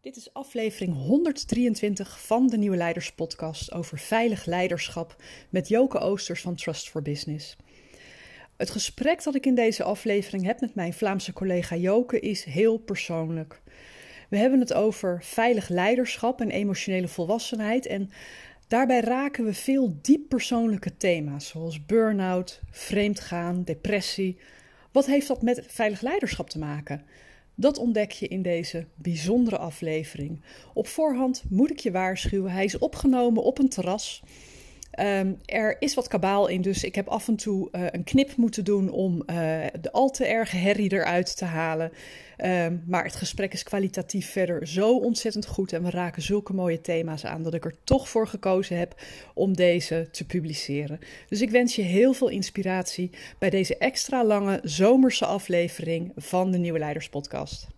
Dit is aflevering 123 van de Nieuwe Leiders Podcast over veilig leiderschap met Joke Oosters van Trust for Business. Het gesprek dat ik in deze aflevering heb met mijn Vlaamse collega Joke is heel persoonlijk. We hebben het over veilig leiderschap en emotionele volwassenheid en daarbij raken we veel diep persoonlijke thema's zoals burn-out, vreemdgaan, depressie. Wat heeft dat met veilig leiderschap te maken? Dat ontdek je in deze bijzondere aflevering. Op voorhand moet ik je waarschuwen, hij is opgenomen op een terras. Um, er is wat kabaal in, dus ik heb af en toe uh, een knip moeten doen om uh, de al te erge herrie eruit te halen. Um, maar het gesprek is kwalitatief verder zo ontzettend goed en we raken zulke mooie thema's aan dat ik er toch voor gekozen heb om deze te publiceren. Dus ik wens je heel veel inspiratie bij deze extra lange zomerse aflevering van de Nieuwe Leiders Podcast.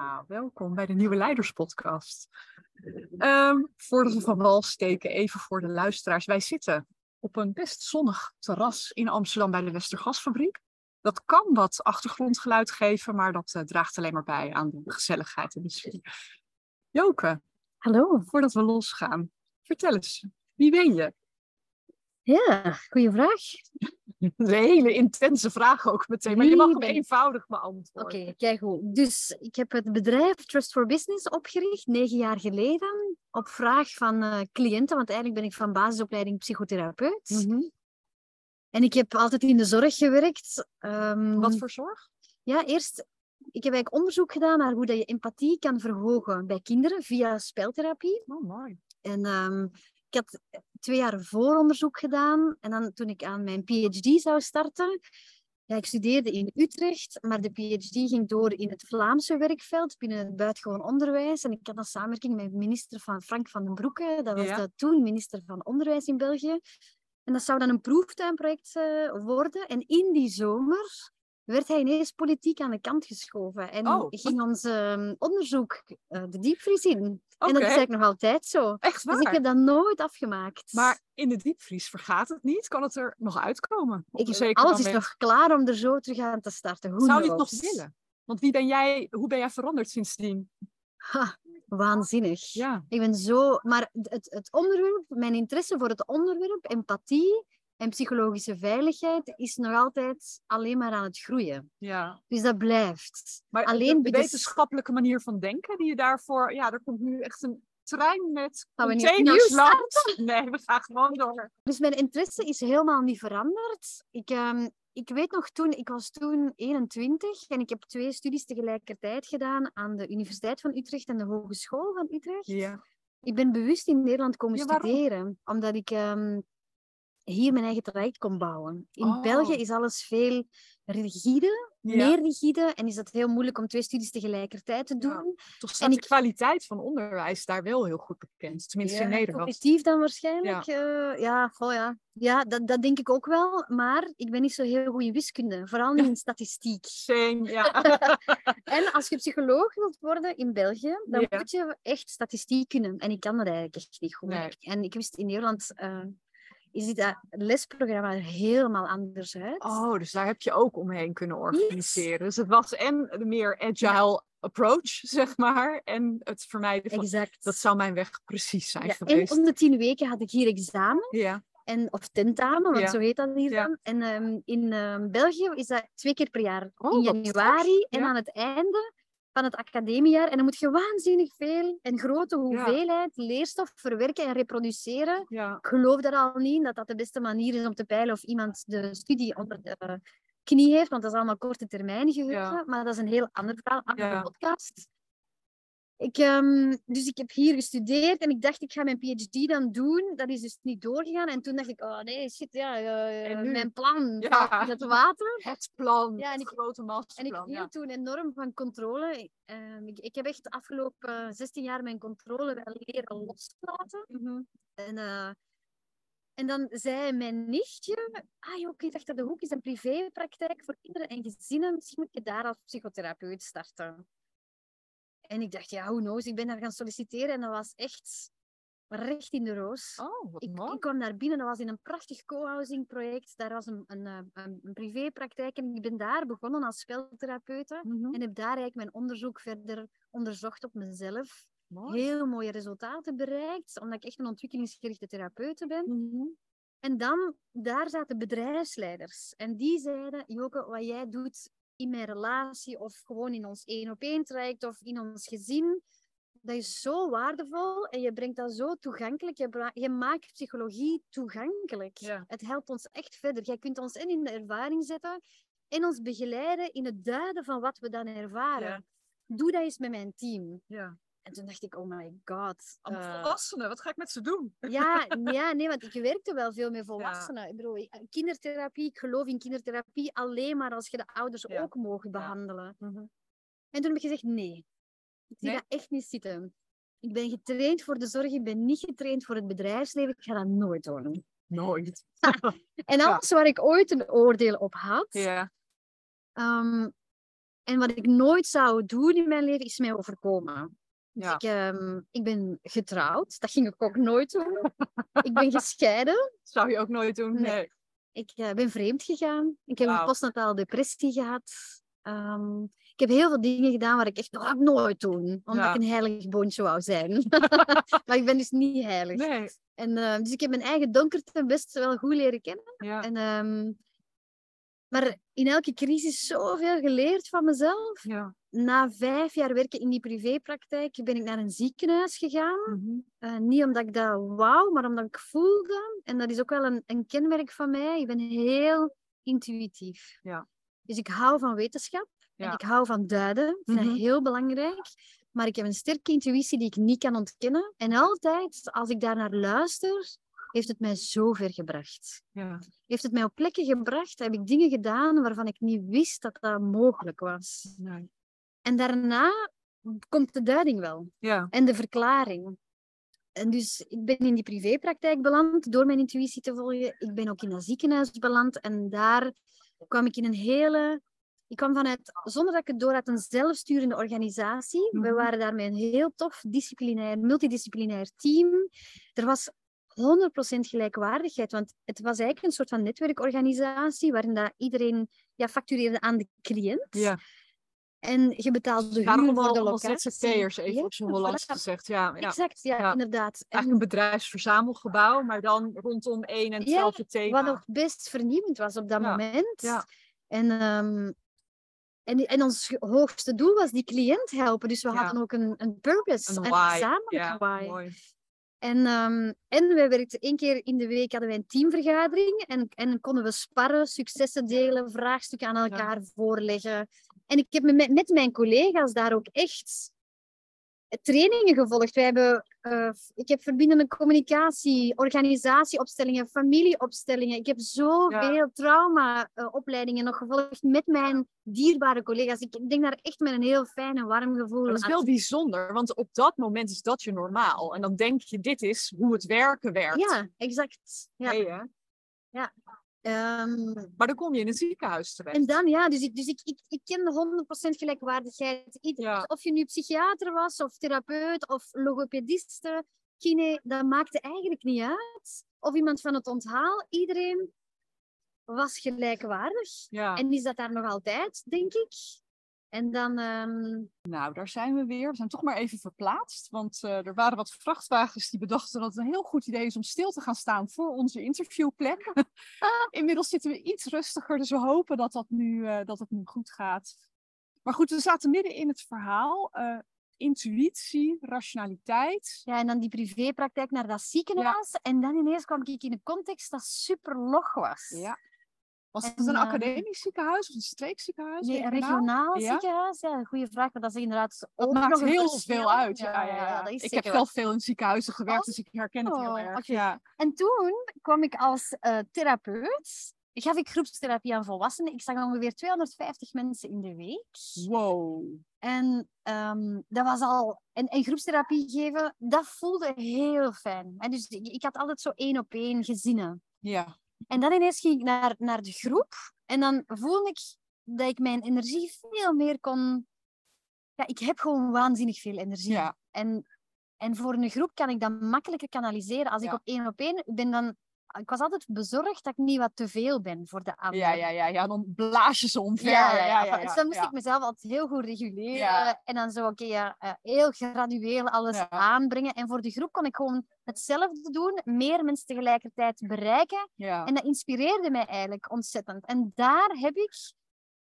Nou, welkom bij de Nieuwe Leiders Podcast. Um, voordat we van wal steken, even voor de luisteraars. Wij zitten op een best zonnig terras in Amsterdam bij de Westergasfabriek. Dat kan wat achtergrondgeluid geven, maar dat uh, draagt alleen maar bij aan de gezelligheid en de sfeer. Joke. Hallo. Voordat we losgaan, vertel eens, wie ben je? Ja, goede vraag. Een hele intense vraag ook meteen, maar je mag hem eenvoudig beantwoorden. Oké, okay, kijk goed. Dus ik heb het bedrijf Trust for Business opgericht, negen jaar geleden, op vraag van uh, cliënten, want eigenlijk ben ik van basisopleiding psychotherapeut. Mm -hmm. En ik heb altijd in de zorg gewerkt. Um, Wat voor zorg? Ja, eerst, ik heb eigenlijk onderzoek gedaan naar hoe dat je empathie kan verhogen bij kinderen via speltherapie. Oh, mooi. En um, ik had twee jaar vooronderzoek gedaan. En dan toen ik aan mijn PhD zou starten, ja, ik studeerde in Utrecht, maar de PhD ging door in het Vlaamse werkveld binnen het buitengewoon onderwijs. En ik had een samenwerking met minister van Frank van den Broeke. Dat was ja. de toen minister van Onderwijs in België. En dat zou dan een proeftuinproject uh, worden. En in die zomer werd hij ineens politiek aan de kant geschoven. En oh. ging ons uh, onderzoek uh, de diepvries in. Okay. En dat is eigenlijk nog altijd zo. Echt waar? Dus ik heb dat nooit afgemaakt. Maar in de diepvries vergaat het niet? Kan het er nog uitkomen? Ik, alles moment? is nog klaar om er zo terug aan te starten. Hoe Zou je het nog willen? Want wie ben jij, hoe ben jij veranderd sindsdien? Ha, waanzinnig. Ja. Ik ben zo... Maar het, het onderwerp, mijn interesse voor het onderwerp, empathie en psychologische veiligheid is nog altijd alleen maar aan het groeien. Ja. Dus dat blijft. Maar alleen de, de wetenschappelijke manier van denken die je daarvoor... Ja, er komt nu echt een trein met containers langs. Nee, we gaan gewoon door. Dus mijn interesse is helemaal niet veranderd. Ik, um, ik weet nog toen, ik was toen 21 en ik heb twee studies tegelijkertijd gedaan aan de Universiteit van Utrecht en de Hogeschool van Utrecht. Ja. Ik ben bewust in Nederland komen Ja, studeren, omdat ik um, hier mijn eigen traject kon bouwen. In Oh. België is alles veel rigide, Ja. meer rigide, en is het heel moeilijk om twee studies tegelijkertijd te Ja. doen. Toch staat En de kwaliteit van onderwijs daar wel heel goed bekend. Tenminste in Nederland. Cognitief dan waarschijnlijk. Ja, ja, goh, ja. ja dat, dat denk ik ook wel. Maar ik ben niet zo heel goed in wiskunde. Vooral niet in statistiek. Same, ja. En als je psycholoog wilt worden in België, dan Ja. moet je echt statistiek kunnen. En ik kan dat eigenlijk echt niet goed. Nee. En ik wist in Nederland... eh, is dit dat lesprogramma er helemaal anders uit. Oh, dus daar heb je ook omheen kunnen organiseren. Dus het was en meer agile approach, zeg maar. En het vermijden van... exact. Dat zou mijn weg precies zijn Ja, en geweest. om de tien weken had ik hier examen. Ja, En, of tentamen, want Ja. zo heet dat hier Ja. dan. En ehm, in ehm, België is dat twee keer per jaar. Oh, in wat januari en aan het einde van het academiejaar. En dan moet je waanzinnig veel en grote hoeveelheid leerstof verwerken en reproduceren. ja. Ik geloof er al niet in dat dat de beste manier is om te peilen of iemand de studie onder de knie heeft, want dat is allemaal korte termijn geheugen. Ja. Maar dat is een heel ander verhaal, andere podcast. Ik, ehm, dus ik heb hier gestudeerd en ik dacht, ik ga mijn PhD dan doen. Dat is dus niet doorgegaan. En toen dacht ik, oh nee, shit, ja, eh, En mijn plan Ja. het water. Het plan, Ja, en het ik- grote En masterplan. ik ja. hield toen enorm van controle. Ehm, ik, ik heb echt de afgelopen 16 jaar mijn controle wel leren loslaten. Mhm. En, eh, en dan zei mijn nichtje, ah joh, ik dacht dat de hoek is een privépraktijk voor kinderen en gezinnen. Misschien moet je daar als psychotherapeut starten. En ik dacht, ja, who knows, ik ben daar gaan solliciteren en dat was echt recht in de roos. Oh, wat Ik, mooi. ik kwam daar binnen, dat was in een prachtig co-housing project. Daar was een, een, eh, een, een privépraktijk en ik ben daar begonnen als speltherapeute. Mhm. En heb daar eigenlijk mijn onderzoek verder onderzocht op mezelf. Mooi. Heel mooie resultaten bereikt, omdat ik echt een ontwikkelingsgerichte therapeute ben. Mhm. En dan, daar zaten bedrijfsleiders. En die zeiden, Joke, wat jij doet in mijn relatie of gewoon in ons één-op-één traject of in ons gezin, dat is zo waardevol en je brengt dat zo toegankelijk. Je, je maakt psychologie toegankelijk. Ja. Het helpt ons echt verder. Jij kunt ons en in de ervaring zetten en ons begeleiden in het duiden van wat we dan ervaren. Ja. Doe dat eens met mijn team. Ja. En toen dacht ik, oh my god. Allemaal eh, volwassenen, wat ga ik met ze doen? ja, ja, nee, want ik werkte wel veel met volwassenen. Ik bedoel, ik- kindertherapie, ik geloof in kindertherapie alleen maar als je de ouders Ja. ook mogen behandelen. Mhm. En toen heb ik gezegd, nee, ik zie Nee? dat echt niet zitten. Ik ben getraind voor de zorg, ik ben niet getraind voor het bedrijfsleven, ik ga dat nooit doen. Nooit. En alles waar ik ooit een oordeel op had, Ja. ehm, en wat ik nooit zou doen in mijn leven, is mij overkomen. Ja. Ik, ehm, ik ben getrouwd, dat ging ik ook nooit doen. ik ben gescheiden. Zou je ook nooit doen? Nee. Nee. Ik eh, ben vreemd gegaan. Ik heb een postnatale depressie gehad. Ehm, ik heb heel veel dingen gedaan waar ik echt dat ga ik nooit doen. Omdat Ja. ik een heilig boontje wou zijn. maar ik ben dus niet heilig. Nee. En, eh, dus ik heb mijn eigen donkerte best wel goed leren kennen. Ja. En, ehm, maar in elke crisis zoveel geleerd van mezelf. Ja. Na vijf jaar werken in die privépraktijk ben ik naar een ziekenhuis gegaan. Mhm. Eh, niet omdat ik dat wou, maar omdat ik voelde. En dat is ook wel een, een kenmerk van mij. Ik ben heel intuïtief. Ja. Dus ik hou van wetenschap. En ik hou van duiden. Ik vind Mhm. dat heel belangrijk. Maar ik heb een sterke intuïtie die ik niet kan ontkennen. En altijd, als ik daar naar luister, heeft het mij zo ver gebracht. Ja. Heeft het mij op plekken gebracht, heb ik dingen gedaan waarvan ik niet wist dat dat mogelijk was. Nee. En daarna komt de duiding wel Ja. en de verklaring. En dus ik ben in die privépraktijk beland door mijn intuïtie te volgen. Ik ben ook in dat ziekenhuis beland en daar kwam ik in een hele. Ik kwam vanuit, zonder dat ik het door had, een zelfsturende organisatie. We Mhm. waren daar met een heel tof disciplinair, multidisciplinair team. Er was 100% gelijkwaardigheid, want het was eigenlijk een soort van netwerkorganisatie waarin dat iedereen ja, factureerde aan de cliënt. Ja. En je betaalde waren huur voor de locatie. ZZP'ers, even Ja, op zijn Hollands voilà. gezegd. Ja. Ja. Exact, ja, Ja. inderdaad. En Eigenlijk een bedrijfsverzamelgebouw, maar dan rondom één en hetzelfde thema. wat nog best vernieuwend was op dat moment. ja. En, ehm, en, en ons hoogste doel was die cliënt helpen. Dus we hadden ook een, een purpose, Een why. gezamenlijke Ja, why. mooi. En, ehm, en wij werkten één keer in de week hadden wij een teamvergadering en, en konden we sparren, successen delen, vraagstukken aan elkaar voorleggen. En ik heb me met, met mijn collega's daar ook echt trainingen gevolgd. Wij hebben, eh, ik heb verbindende communicatie, organisatieopstellingen, familieopstellingen. Ik heb zoveel trauma-opleidingen nog gevolgd met mijn dierbare collega's. Ik denk daar echt met een heel fijn en warm gevoel Dat is aan wel bijzonder, want op dat moment is dat je normaal. En dan denk je, dit is hoe het werken werkt. Ja, exact. Ja. Hè? Ehm, Maar dan kom je in een ziekenhuis terecht. En dan, ja, dus ik, dus ik, ik, ik ken de 100% gelijkwaardigheid. Ja. Of je nu psychiater was, of therapeut, of logopediste, kine, dat maakte eigenlijk niet uit. Of iemand van het onthaal, iedereen was gelijkwaardig. Ja. En is dat daar nog altijd, denk ik. En dan, ehm, Nou, daar zijn we weer. We zijn toch maar even verplaatst. Want eh, er waren wat vrachtwagens die bedachten dat het een heel goed idee is om stil te gaan staan voor onze interviewplek. Inmiddels zitten we iets rustiger, dus we hopen dat, dat, nu, eh, dat het nu goed gaat. Maar goed, we zaten midden in het verhaal. eh, intuïtie, rationaliteit. ja, en dan die privépraktijk naar dat ziekenhuis. En dan ineens kwam ik in een context dat super log was. Ja. Was het En, een ehm, academisch ziekenhuis of een streekziekenhuis? Nee, een regionaal? Ja? ziekenhuis. Ja, goede vraag. Maar dat is inderdaad Dat ook maakt nog een heel verschil. veel uit. Ja, ja, ja. dat is ik heb waar. veel in ziekenhuizen gewerkt, Oh, dus ik herken het heel oh, erg. En toen kwam ik als eh, therapeut. Gaf ik groepstherapie aan volwassenen. Ik zag ongeveer 250 mensen in de week. Wow. En ehm, dat was al. En, en groepstherapie geven, dat voelde heel fijn. En dus ik, ik had altijd zo één op één gezinnen. Ja. En dan ineens ging ik naar, naar de groep. En dan voelde ik dat ik mijn energie veel meer kon. Ja, ik heb gewoon waanzinnig veel energie. Ja. En, en voor een groep kan ik dat makkelijker kanaliseren. Als ik op één op één ben, dan. Ik was altijd bezorgd dat ik niet wat te veel ben voor de ander. Ja, ja, ja, ja, dan blaas je ze omver. Ja, ja, ja. Dus dan moest ik mezelf altijd heel goed reguleren. En dan zo, oké, ja, eh, heel gradueel alles aanbrengen. En voor de groep kon ik gewoon hetzelfde doen, meer mensen tegelijkertijd bereiken. En dat inspireerde mij eigenlijk ontzettend. En daar heb ik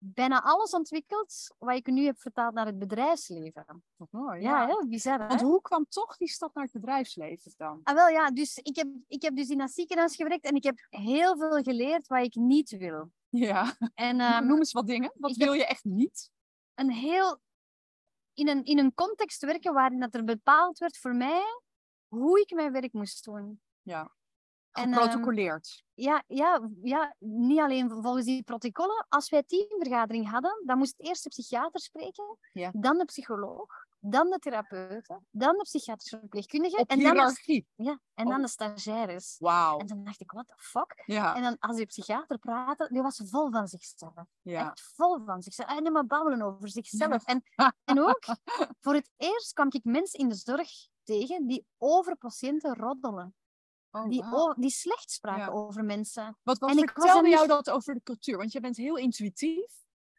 bijna alles ontwikkeld wat ik nu heb vertaald naar het bedrijfsleven. Wat mooi. Ja, heel bizar. Hè? Want hoe kwam toch die stap naar het bedrijfsleven dan? Ah, wel ja, dus ik heb, ik heb dus in dat ziekenhuis gewerkt en ik heb heel veel geleerd wat ik niet wil. Ja. En ehm, Noem eens wat dingen. Wat wil je echt niet? een heel in een, in een context werken waarin dat er bepaald werd voor mij hoe ik mijn werk moest doen. Ja. En, Geprotocoleerd. Ja, ja, ja, niet alleen volgens die protocollen. Als wij teamvergadering hadden, dan moest eerst de psychiater spreken, Ja. dan de psycholoog, dan de therapeut, dan de psychiatrische verpleegkundige Op en, dan de, ja, en Oh. dan de stagiaires. Wauw. En dan dacht ik, what the fuck? Ja. En dan als die psychiater praatte, die was vol van zichzelf. Ja. Echt vol van zichzelf. En maar babbelen over zichzelf. En, en ook, voor het eerst kwam ik mensen in de zorg tegen die over patiënten roddelen. Oh, Die, o- die slecht spraken Ja. over mensen. Wat, wat en ik was vertelde jou niet- dat over de cultuur? Want je bent heel intuïtief.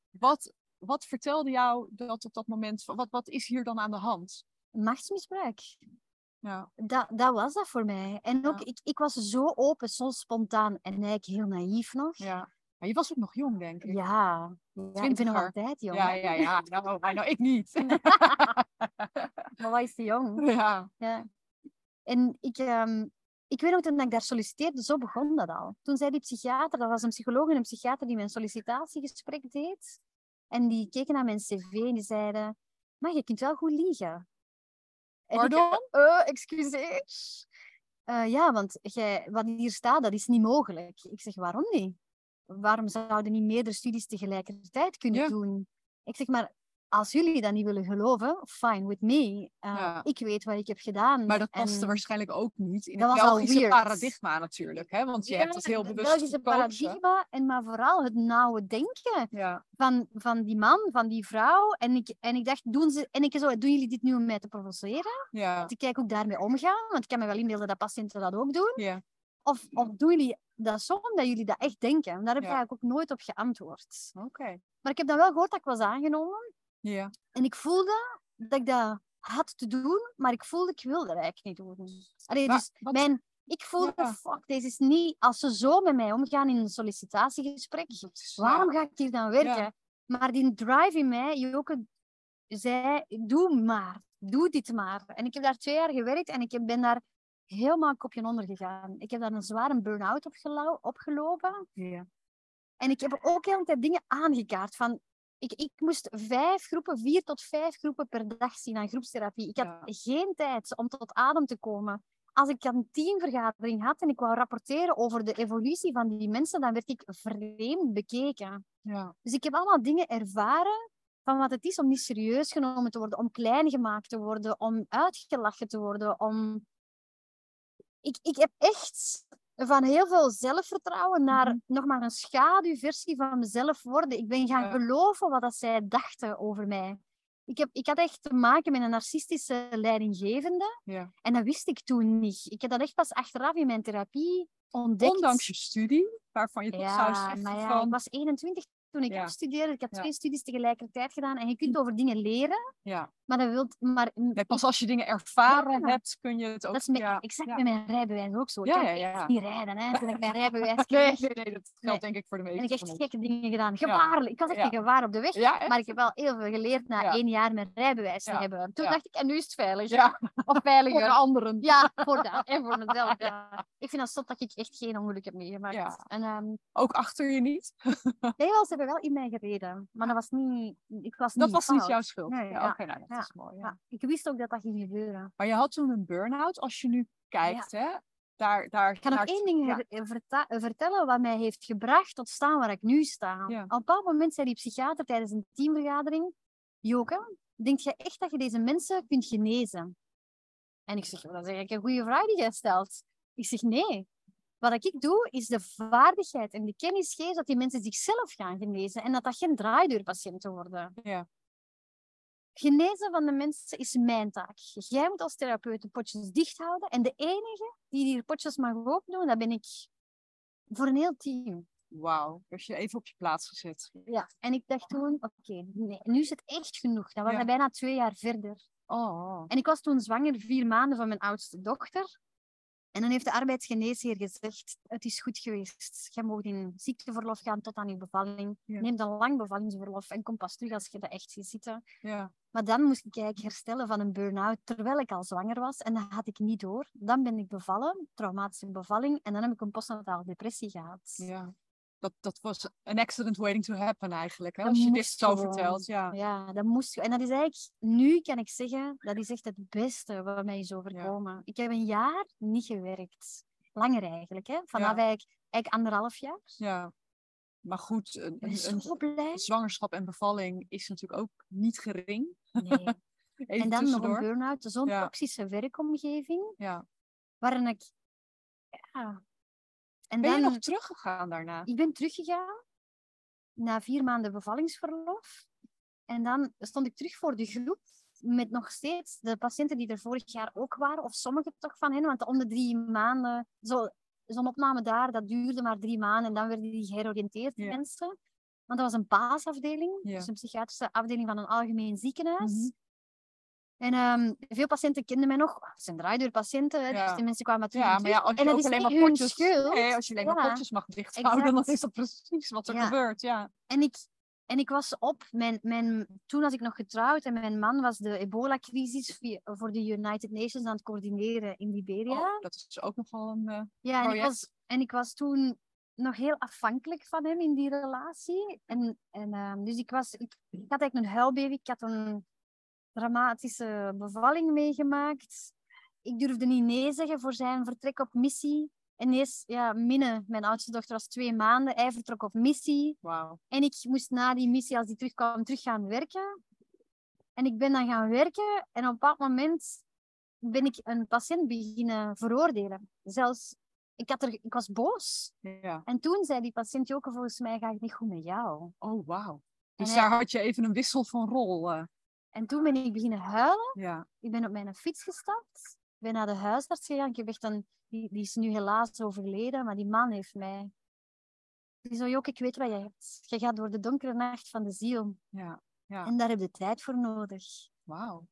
Wat, wat vertelde jou dat op dat moment? Wat, wat is hier dan aan de hand? Machtsmisbruik. Ja. Dat, dat was dat voor mij. En ook, Ja. ik, ik was zo open, zo spontaan en eigenlijk heel naïef nog. ja. Maar je was ook nog jong, denk ik. Ja, ja ik ben nog altijd jong. ja, ja. ja. Nou, nou, ik niet. Maar wat is te jong? ja. Ja. En ik, ehm, ik weet nog toen ik daar solliciteerde, zo begon dat al. Toen zei die psychiater, dat was een psycholoog en een psychiater die mijn sollicitatiegesprek deed. En die keken naar mijn cv en die zeiden, maar je kunt wel goed liegen. En ik, Pardon? eh, excuseer. Eh, ja, want jij, wat hier staat, dat is niet mogelijk. Ik zeg, waarom niet? Waarom zouden niet meerdere studies tegelijkertijd kunnen Ja. doen? Ik zeg, maar als jullie dat niet willen geloven, fine with me. Eh, Ja. Ik weet wat ik heb gedaan. Maar dat paste en- waarschijnlijk ook niet in Dat het was al Belgische paradigma natuurlijk. Hè? Want je Ja, hebt het heel het bewust Belgische gekozen. paradigma, en maar vooral het nauwe denken Ja. van, van die man, van die vrouw. En ik, en ik dacht, doen, ze, en ik zo, doen jullie dit nu om mij te provoceren? Ja. Te kijken hoe ik daarmee omga, want ik kan me wel inbeelden dat patiënten dat ook doen. Ja. Of, of doen jullie dat zo omdat jullie dat echt denken? En daar heb ik eigenlijk ook nooit op geantwoord. Oké. Maar ik heb dan wel gehoord dat ik was aangenomen. Ja. En ik voelde dat ik dat had te doen, maar ik voelde ik wilde dat eigenlijk niet doen. Allee, Maar dus wat- mijn, ik voelde, Ja. fuck, deze is niet... Als ze zo met mij omgaan in een sollicitatiegesprek, waarom ga ik hier dan werken? Ja. Maar die drive in mij, Joke, zei, doe maar, doe dit maar. En ik heb daar twee jaar gewerkt en ik heb- ben daar helemaal kopje onder gegaan. Ik heb daar een zware burn-out opgelo- opgelopen. Ja. En ik heb ook heel de tijd dingen aangekaart van... Ik, ik moest vijf groepen, vier tot vijf groepen per dag zien aan groepstherapie. Ik had Ja. geen tijd om tot adem te komen. Als ik een teamvergadering had en ik wou rapporteren over de evolutie van die mensen, dan werd ik vreemd bekeken. Ja. Dus ik heb allemaal dingen ervaren van wat het is om niet serieus genomen te worden, om klein gemaakt te worden, om uitgelachen te worden, om... Ik, ik heb echt van heel veel zelfvertrouwen naar Mhm. nog maar een schaduwversie van mezelf worden. Ik ben gaan Ja. geloven wat dat zij dachten over mij. Ik, heb, ik had echt te maken met een narcistische leidinggevende. Ja. En dat wist ik toen niet. Ik heb dat echt pas achteraf in mijn therapie ontdekt. Ondanks je studie, waarvan je toch zou Ja, zeggen ja, van... ik was 21 toen ik Ja. afstudeerde. Ik Ja. twee studies tegelijkertijd gedaan. En je kunt over dingen leren, Ja. maar dat wilt... Maar, pas als je dingen ervaren Ja. hebt, kun je het ook... dat is met, exact met mijn rijbewijs ook zo. Ik ja, echt niet rijden, hè. Toen ik mijn rijbewijs Nee, kreeg, nee, nee, dat geldt denk ik voor de heb meeste ik echt van ons. gekke dingen gedaan. Gevaarlijk. Ik was echt een gevaar op de weg. Echt? Maar ik heb wel heel veel geleerd na één jaar mijn rijbewijs te hebben. Toen dacht ik, en nu is het veilig. Ja, Of voor de veiliger. anderen. Ja, voor dat. En voor mezelf. Ik vind dat stot dat ik echt geen ongeluk heb meegemaakt. En, ehm Ook achter je niet. nee, wel, ze hebben wel in mij gereden. Maar dat was niet... Ik was Dat niet was niet jouw schuld. Nee, ja, Oké, nou, dat is mooi. Ja. Ja, ik wist ook dat dat ging gebeuren. Maar je had toen een burn-out. Als je nu kijkt, hè, daar, daar, Ik ga nog één ding ja. vertellen wat mij heeft gebracht tot staan waar ik nu sta. Ja. Op een bepaald moment zei die psychiater tijdens een teamvergadering: Joke, denk je echt dat je deze mensen kunt genezen? En ik zeg, "Wel, dat is eigenlijk een goede vraag die jij stelt. Ik zeg, nee. Wat ik doe, is de vaardigheid en de kennis geven dat die mensen zichzelf gaan genezen en dat dat geen draaideurpatiënten worden. Ja. Genezen van de mensen is mijn taak. Jij moet als therapeut de potjes dicht houden. En de enige die die potjes mag opendoen, dat ben ik. Voor een heel team. Wauw, werd je even op je plaats gezet. Ja. En ik dacht toen, oké, nee, nu is het echt genoeg. Dat was Ja. bijna twee jaar verder. Oh, En ik was toen zwanger, vier maanden van mijn oudste dochter. En dan heeft de arbeidsgeneesheer gezegd, het is goed geweest. Je mag in ziekteverlof gaan tot aan je bevalling. Ja. Neem dan lang bevallingsverlof en kom pas terug als je dat echt ziet zitten. ja. Maar dan moest ik eigenlijk herstellen van een burn-out terwijl ik al zwanger was. En dat had ik niet door. Dan ben ik bevallen, traumatische bevalling. En dan heb ik een postnatale depressie gehad. ja. Dat, dat was een accident waiting to happen eigenlijk. Hè? Dat Als je dit zo gewoon. vertelt. Ja. Ja, dat moest. En dat is eigenlijk, nu kan ik zeggen, dat is echt het beste wat mij is overkomen. Ik heb een jaar niet gewerkt. Langer eigenlijk, hè? Vanaf Ja. eigenlijk, eigenlijk anderhalf jaar. ja. Maar goed, een, een, zwangerschap en bevalling is natuurlijk ook niet gering. Nee. En dan nog een burn-out, zo'n toxische werkomgeving, Ja. waarin ik... Ja. En Ben je dan, nog teruggegaan daarna? Ik ben teruggegaan na vier maanden bevallingsverlof. En dan stond ik terug voor de groep met nog steeds de patiënten die er vorig jaar ook waren, of sommigen toch van hen, want om de drie maanden, zo- zo'n opname daar, dat duurde maar drie maanden en dan werden die geheroriënteerd, Ja. mensen. Want dat was een paasafdeling, Ja. dus een psychiatrische afdeling van een algemeen ziekenhuis. Mhm. En ehm, veel patiënten kenden mij nog. Het zijn draaideurpatiënten, hè, Ja. dus die mensen kwamen terug Ja, maar ja, als je en dat ook is alleen maar potjes, als je alleen maar potjes mag dichthouden, dan is dat precies wat er gebeurt. Ja. En ik, en ik was op, mijn, mijn, toen was ik nog getrouwd en mijn man was de ebola-crisis voor de United Nations aan het coördineren in Liberia. Oh, dat is ook nogal een. eh, ja, en ik, was, en ik was toen nog heel afhankelijk van hem in die relatie. En, en, ehm, dus ik, was, ik, ik had eigenlijk een huilbaby, ik had een dramatische bevalling meegemaakt. Ik durfde niet nee zeggen voor zijn vertrek op missie. En ineens, ja, Minne, mijn oudste dochter, was twee maanden. Hij vertrok op missie. Wauw. En ik moest na die missie, als die terugkwam, terug gaan werken. En ik ben dan gaan werken en op een bepaald moment ben ik een patiënt beginnen veroordelen. Zelfs, ik, had er, ik was boos. Ja. En toen zei die patiënt, Joke, volgens mij gaat het niet goed met jou. Oh, wauw. Dus hij- daar had je even een wissel van rol. eh. En toen ben ik beginnen huilen. ja. Ik ben op mijn fiets gestapt. Ik ben naar de huisarts gegaan. Ik heb echt een, die, die is nu helaas overleden, maar die man heeft mij... Die zo, Joke, ik weet wat jij hebt. Je gaat door de donkere nacht van de ziel. Ja. Ja. En daar heb je tijd voor nodig. Wauw.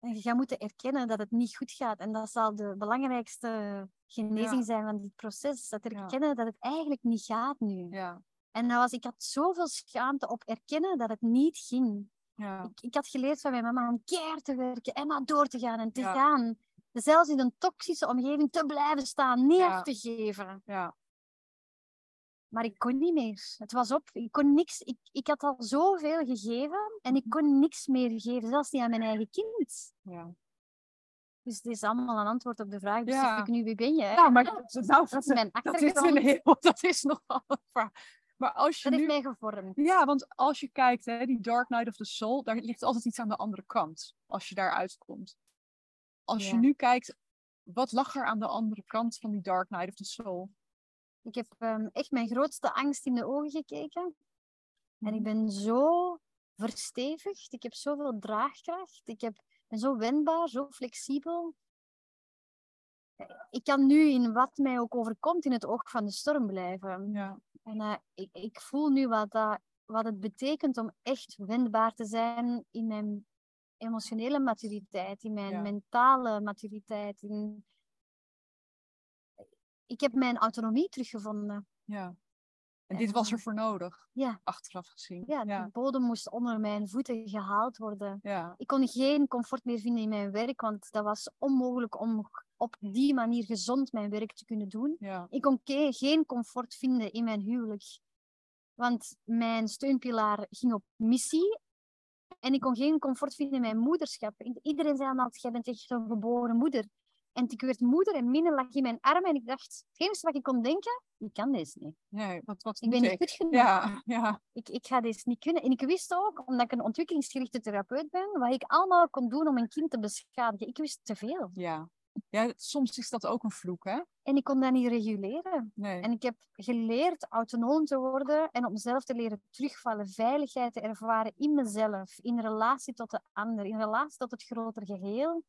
En je gaat moeten erkennen dat het niet goed gaat. En dat zal de belangrijkste genezing Ja. zijn van dit proces. Dat Ja. erkennen dat het eigenlijk niet gaat nu. Ja. En dat was, ik had zoveel schaamte op erkennen dat het niet ging. Ja. Ik, ik had geleerd van mijn mama om keihard te werken en maar door te gaan en te Ja. gaan. Zelfs in een toxische omgeving te blijven staan, niet Ja. af te geven. Ja. Maar ik kon niet meer. Het was op. Ik kon niks. Ik, ik had al zoveel gegeven en ik kon niks meer geven, zelfs niet aan mijn eigen kind. Ja. Dus dit is allemaal een antwoord op de vraag. Dus Ja. ik nu, wie ben je? Nou, maar dat, nou, Dat is mijn dat is achtergrond. een heel, dat is nogal een vraag. Maar als je Dat nu heeft mij gevormd. Ja, want als je kijkt, hè, die Dark Night of the Soul, daar ligt altijd iets aan de andere kant. Als je daar uitkomt. Als je nu kijkt, wat lag er aan de andere kant van die Dark Night of the Soul? Ik heb ehm, echt mijn grootste angst in de ogen gekeken. En ik Mhm. ben zo verstevigd. Ik heb zoveel draagkracht. Ik heb, ben zo wendbaar, zo flexibel. Ik kan nu in wat mij ook overkomt in het oog van de storm blijven. Ja, En eh, ik, ik voel nu wat dat wat het betekent om echt wendbaar te zijn in mijn emotionele maturiteit, in mijn Ja. mentale maturiteit. In... Ik heb mijn autonomie teruggevonden. Ja. En dit was er voor nodig, Ja, achteraf gezien. ja, ja. de bodem moest onder mijn voeten gehaald worden. ja. Ik kon geen comfort meer vinden in mijn werk, want dat was onmogelijk om op die manier gezond mijn werk te kunnen doen. ja. Ik kon geen comfort vinden in mijn huwelijk. Want mijn steunpilaar ging op missie. En ik kon geen comfort vinden in mijn moederschap. Iedereen zei altijd, jij bent echt een geboren moeder. En ik werd moeder en Minne lag in mijn armen. En ik dacht, het enige wat ik kon denken, ik kan deze niet. Nee, wat, wat Ik ben niet goed genoeg. Ja, ja, Ik, ik ga deze niet kunnen. En ik wist ook, omdat ik een ontwikkelingsgerichte therapeut ben, wat ik allemaal kon doen om een kind te beschadigen. Ik wist te veel. ja. Ja, soms is dat ook een vloek, hè? En ik kon dat niet reguleren. Nee. En ik heb geleerd autonoom te worden en op mezelf te leren terugvallen, veiligheid te ervaren in mezelf, in relatie tot de ander, in relatie tot het grotere geheel.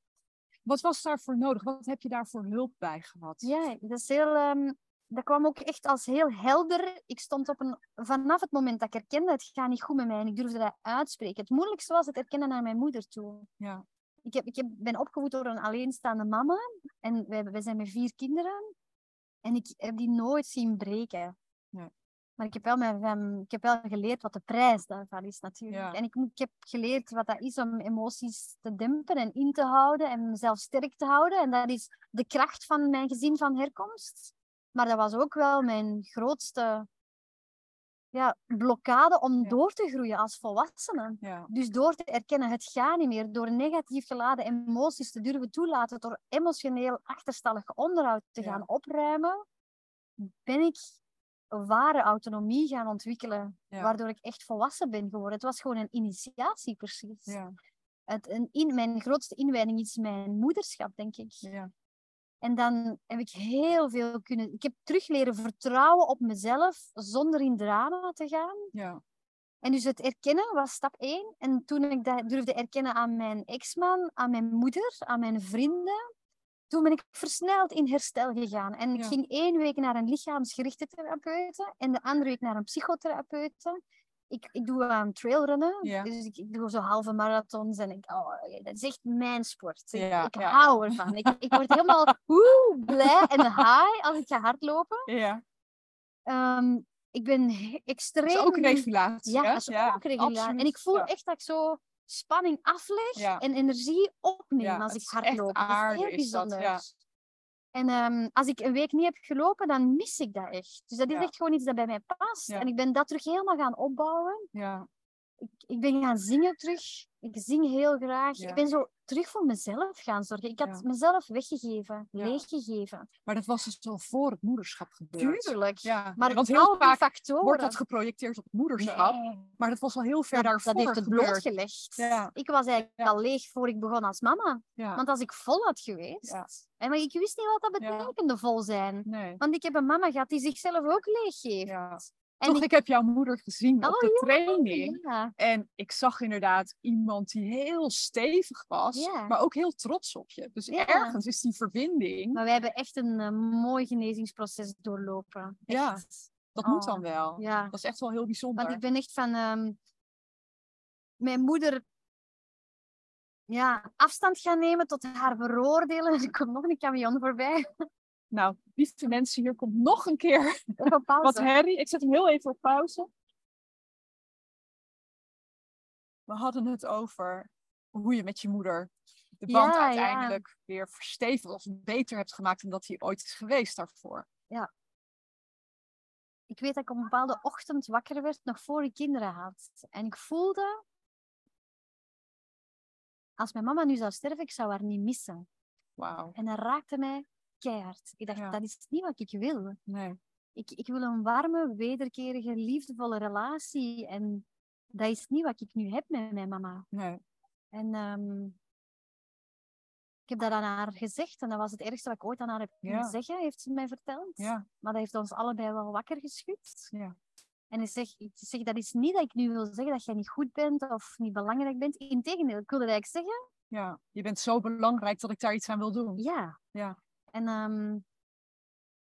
Wat was daarvoor nodig? Wat heb je daarvoor hulp bij gehad? Ja, dat is heel. ehm, dat kwam ook echt als heel helder. Ik stond op een. Vanaf het moment dat ik erkende, het gaat niet goed met mij en ik durfde dat uitspreken. Het moeilijkste was het erkennen naar mijn moeder toe. Ja. Ik, heb, ik heb, ben opgevoed door een alleenstaande mama en wij, wij zijn met vier kinderen. En ik heb die nooit zien breken. Maar ik heb, wel hem, ik heb wel geleerd wat de prijs daarvan is, natuurlijk. Ja. En ik, ik heb geleerd wat dat is om emoties te dempen en in te houden en mezelf sterk te houden. En dat is de kracht van mijn gezin van herkomst. Maar dat was ook wel mijn grootste ja, blokkade om Ja. door te groeien als volwassene. Ja. Dus door te erkennen, het gaat niet meer, door negatief geladen emoties te durven toelaten, door emotioneel achterstallig onderhoud te Ja. gaan opruimen, ben ik ware autonomie gaan ontwikkelen, waardoor ik echt volwassen ben geworden. Het was gewoon een initiatie, precies. Ja. Het, een in, mijn grootste inwijding is mijn moederschap, denk ik. En dan heb ik heel veel kunnen... Ik heb terug leren vertrouwen op mezelf, zonder in drama te gaan. Ja. En dus het erkennen was stap één. En toen ik dat durfde erkennen aan mijn ex-man, aan mijn moeder, aan mijn vrienden, toen ben ik versneld in herstel gegaan. En ik Ja. ging één week naar een lichaamsgerichte therapeute en de andere week naar een psychotherapeute. Ik, ik doe aan trailrunnen, Ja. dus ik, ik doe zo halve marathons en ik, oh, dat is echt mijn sport. Ik, Ja, ik ja. hou ervan. Ik, ik word helemaal woe, blij en high als ik ga hardlopen. Ja. Ehm, ik ben extreem... Dat is ook regulatie. Ja, dat is ook regulatie. En ik voel echt dat ik zo spanning afleg en energie opneem als ik is echt hardloop. Dat is heel is dat, bijzonder. ja. En ehm, als ik een week niet heb gelopen, dan mis ik dat echt. Dus dat is Ja. echt gewoon iets dat bij mij past. Ja. En ik ben dat terug helemaal gaan opbouwen. Ja. Ik, ik ben gaan zingen terug. Ik zing heel graag. Ja. Ik ben zo terug voor mezelf gaan zorgen. Ik had Ja. mezelf weggegeven, Ja. leeggegeven. Maar dat was dus al voor het moederschap gebeurd. Tuurlijk. Ja. Maar want heel vaak factoren... wordt dat geprojecteerd op het moederschap. Nee. Maar dat was al heel ver dat, daarvoor dat heeft het gebeurd. blootgelegd. Ik was eigenlijk al leeg voor ik begon als mama. Want als ik vol had geweest, Ja. en maar ik wist niet wat dat betekende, vol zijn. Nee. Want ik heb een mama gehad die zichzelf ook leeg geeft. En Toch, ik... heb jouw moeder gezien op Oh, de ja, training. ja, En ik zag inderdaad iemand die heel stevig was, Ja. maar ook heel trots op je. Dus ergens is die verbinding, maar wij hebben echt een eh, mooi genezingsproces doorlopen. Ja. Dat moet Oh, dan wel. Ja, Dat is echt wel heel bijzonder. want ik ben echt van... ehm, mijn moeder ja, afstand gaan nemen tot haar veroordelen. Er komt nog een camion voorbij. Nou, lieve mensen, hier komt nog een keer wat herrie. Ik zet hem heel even op pauze. We hadden het over hoe je met je moeder de band Ja, ja. uiteindelijk weer verstevigd of beter hebt gemaakt dan dat hij ooit is geweest daarvoor. ik weet dat ik op een bepaalde ochtend wakker werd, nog voor ik kinderen had. En ik voelde, als mijn mama nu zou sterven, ik zou haar niet missen. Wauw. En dat raakte mij keihard. Ik dacht, Ja. dat is niet wat ik wil. Nee. Ik, ik wil een warme, wederkerige, liefdevolle relatie. En dat is niet wat ik nu heb met mijn mama. Nee. En ehm, ik heb dat aan haar gezegd. En dat was het ergste wat ik ooit aan haar heb kunnen Ja. zeggen, heeft ze mij verteld. Ja. Maar dat heeft ons allebei wel wakker geschud. Ja. En ik zeg, ik zeg, dat is niet dat ik nu wil zeggen dat jij niet goed bent of niet belangrijk bent. Integendeel, ik wilde eigenlijk zeggen, Ja. Je bent zo belangrijk dat ik daar iets aan wil doen. ja. Ja. En, ehm,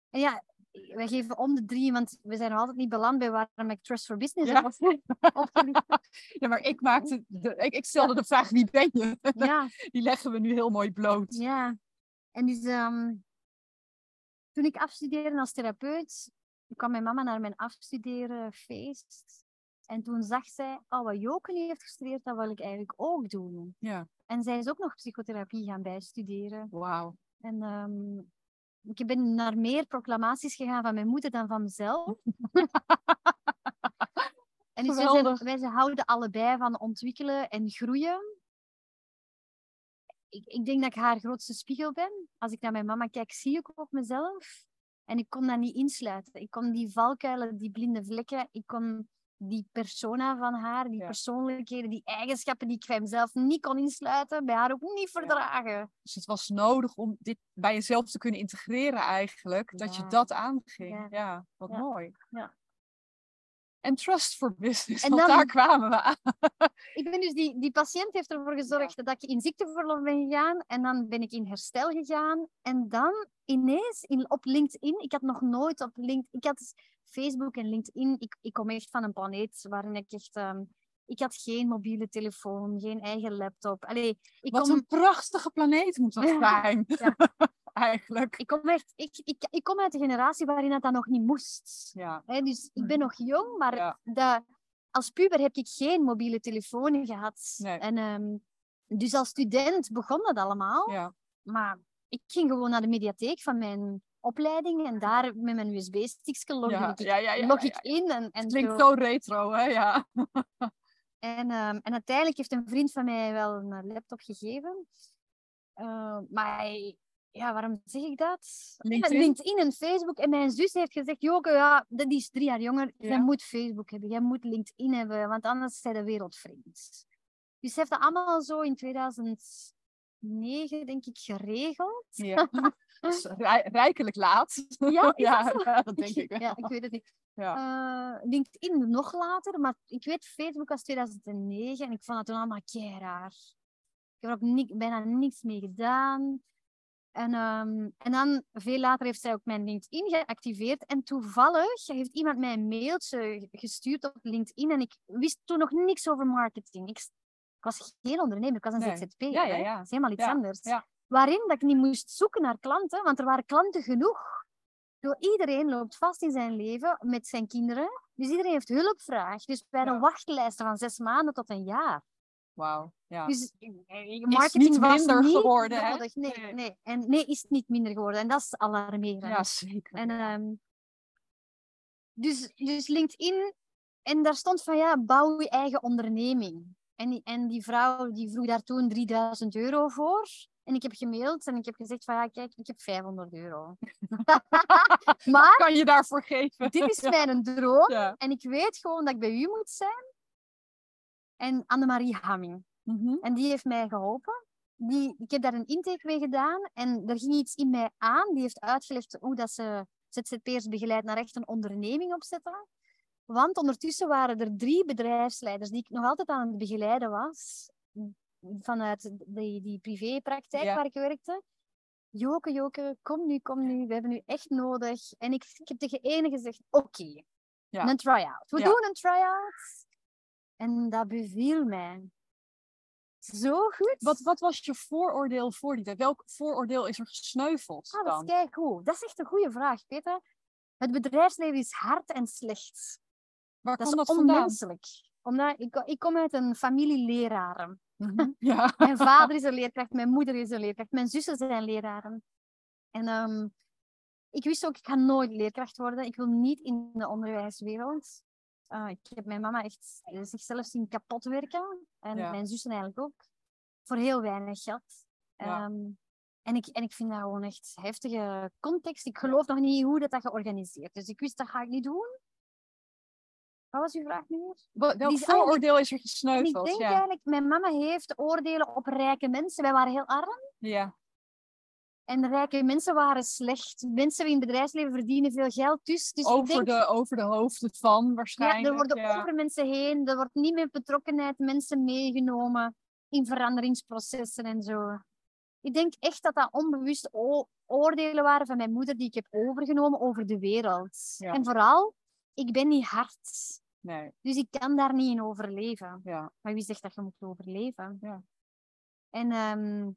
en ja, wij geven om de drie, want we zijn nog altijd niet beland bij waarom ik Trust for Business Ja. Ja, maar ik, maakte de, ik, ik stelde de vraag, wie ben je? Ja, Die leggen we nu heel mooi bloot. ja. En dus ehm, toen ik afstudeerde als therapeut, kwam mijn mama naar mijn afstuderen feest. En toen zag zij, oh, wat Joke nu heeft gestudeerd, dat wil ik eigenlijk ook doen. Ja, En zij is ook nog psychotherapie gaan bijstuderen. wauw. En ehm, ik ben naar meer proclamaties gegaan van mijn moeder dan van mezelf. en dus wij, zijn, wij zijn- houden allebei van ontwikkelen en groeien. Ik, ik denk dat ik haar grootste spiegel ben. Als ik naar mijn mama kijk, zie ik ook mezelf. En ik kon dat niet insluiten. Ik kon die valkuilen, die blinde vlekken, ik kon die persona van haar, die Ja. persoonlijkheden, die eigenschappen die ik bij mezelf niet kon insluiten, bij haar ook niet verdragen. Dus het was nodig om dit bij jezelf te kunnen integreren eigenlijk. Dat je dat aanging. Ja. Ja, wat mooi. Ja. En trust for business, En dan- daar kwamen we aan. Ik ben dus die, die patiënt heeft ervoor gezorgd dat ik in ziekteverlof ben gegaan. En dan ben ik in herstel gegaan. En dan ineens in, op LinkedIn. Ik had nog nooit op LinkedIn. Ik had dus Facebook en LinkedIn. Ik, ik kom echt van een planeet waarin ik echt. ehm, ik had geen mobiele telefoon, geen eigen laptop. Allee, ik Wat kom, een prachtige planeet moet dat zijn. Ja. eigenlijk. ik, kom echt, ik, ik, ik kom uit een generatie waarin dat, dat nog niet moest. Ja. Dus ik ben nog jong, maar Ja. dat, als puber heb ik geen mobiele telefoon gehad. Nee. En, ehm, dus als student begon dat allemaal. ja. Maar ik ging gewoon naar de mediatheek van mijn opleiding en daar met mijn USB-stickje log, Ja, ik, ja, log ik in. En, en, Klinkt zo. zo retro, hè? Ja. En, ehm, en uiteindelijk heeft een vriend van mij wel een laptop gegeven. Eh, maar hij- ja, waarom zeg ik dat? Ja, LinkedIn? En Facebook. En mijn zus heeft gezegd, Joke, ja, dat- die is drie jaar jonger. Ja. Jij moet Facebook hebben, jij moet LinkedIn hebben, want anders zijn de wereldvreemd. Dus ze heeft dat allemaal zo in 2009, denk ik, geregeld. ja. Dus rij- rijkelijk laat. Ja, ja, dat zo? ja, dat denk ik wel. Ja, ik weet het niet. Ja. Eh, LinkedIn nog later, maar ik weet Facebook was 2009 en ik vond dat toen allemaal kei raar. Ik heb er ook ni- bijna niks mee gedaan. En, ehm, en dan, veel later heeft zij ook mijn LinkedIn geactiveerd. En toevallig heeft iemand mij een mailtje gestuurd op LinkedIn. En ik wist toen nog niks over marketing. Ik, ik was geen ondernemer, ik was een Nee. ZZP. Ja, ja, ja. Dat is helemaal iets anders. Waarin dat ik niet moest zoeken naar klanten, want er waren klanten genoeg. Door iedereen loopt vast in zijn leven met zijn kinderen. Dus iedereen heeft hulpvraag. Dus bij een wachtlijsten van zes maanden tot een jaar. Wauw. Ja. Dus eh, marketing niet was minder niet geworden, hè? Nee, Nee. nee. En nee, is niet minder geworden. En dat is alarmerend. ja, zeker. En, ehm, dus, dus LinkedIn, en daar stond van ja, bouw je eigen onderneming. En, die- en die vrouw die vroeg daar toen 3000 euro voor. En ik heb gemaild en ik heb gezegd van ja, kijk, ik heb 500 euro. maar kan je daarvoor geven? dit is Ja. mijn droom Ja. en ik weet gewoon dat ik bij u moet zijn. En Annemarie Hamming. Mhm. En die heeft mij geholpen. Die, ik heb daar een intake mee gedaan en er ging iets in mij aan. Die heeft uitgelegd hoe dat ze ZZP'ers begeleidt naar echt een onderneming opzetten. Want ondertussen waren er drie bedrijfsleiders die ik nog altijd aan het begeleiden was. Vanuit die, die privépraktijk Ja. waar ik werkte. Joke, Joke, kom nu, kom nu. We hebben u echt nodig. En ik, ik heb tegen ene gezegd, oké, Ja. een try-out. We Ja. doen een try-out. En dat beviel mij. Zo goed. Wat, wat was je vooroordeel voor die tijd? Welk vooroordeel is er gesneuveld Ah, dat is keigoed. Dat is echt een goede vraag, Peter. Het bedrijfsleven is hard en slecht. Waar Dat kwam is dat vandaan? onmenselijk. Omdat ik, ik kom uit een familie leraren. Mhm. Ja. Mijn vader is een leerkracht, mijn moeder is een leerkracht, mijn zussen zijn leraren. En ehm, ik wist ook, ik ga nooit leerkracht worden. Ik wil niet in de onderwijswereld. Ah, ik heb mijn mama echt eh, zichzelf zien kapot werken. En Ja. mijn zussen eigenlijk ook. Voor heel weinig geld. Ja. Ehm, en, ik, en ik vind dat gewoon echt heftige context. Ik geloof nog niet hoe dat, dat georganiseerd is. Dus ik wist, dat ga ik niet doen. Wat was uw vraag nu weer? Welk vooroordeel is er En ik gesneuveld? denk Ja. eigenlijk, mijn mama heeft oordelen op rijke mensen. Wij waren heel arm. ja. En rijke mensen waren slecht. Mensen in het bedrijfsleven verdienen veel geld. Dus, dus ik Over, denk, de, over de hoofden van ja, waarschijnlijk. er worden ja. over mensen heen. Er wordt niet met betrokkenheid mensen meegenomen in veranderingsprocessen en zo. Ik denk echt dat dat onbewust oordelen waren van mijn moeder die ik heb overgenomen over de wereld. Ja. En vooral, ik ben niet hard. Nee, Dus ik kan daar niet in overleven. ja. Maar wie zegt dat je moet overleven? Ja. En, ehm,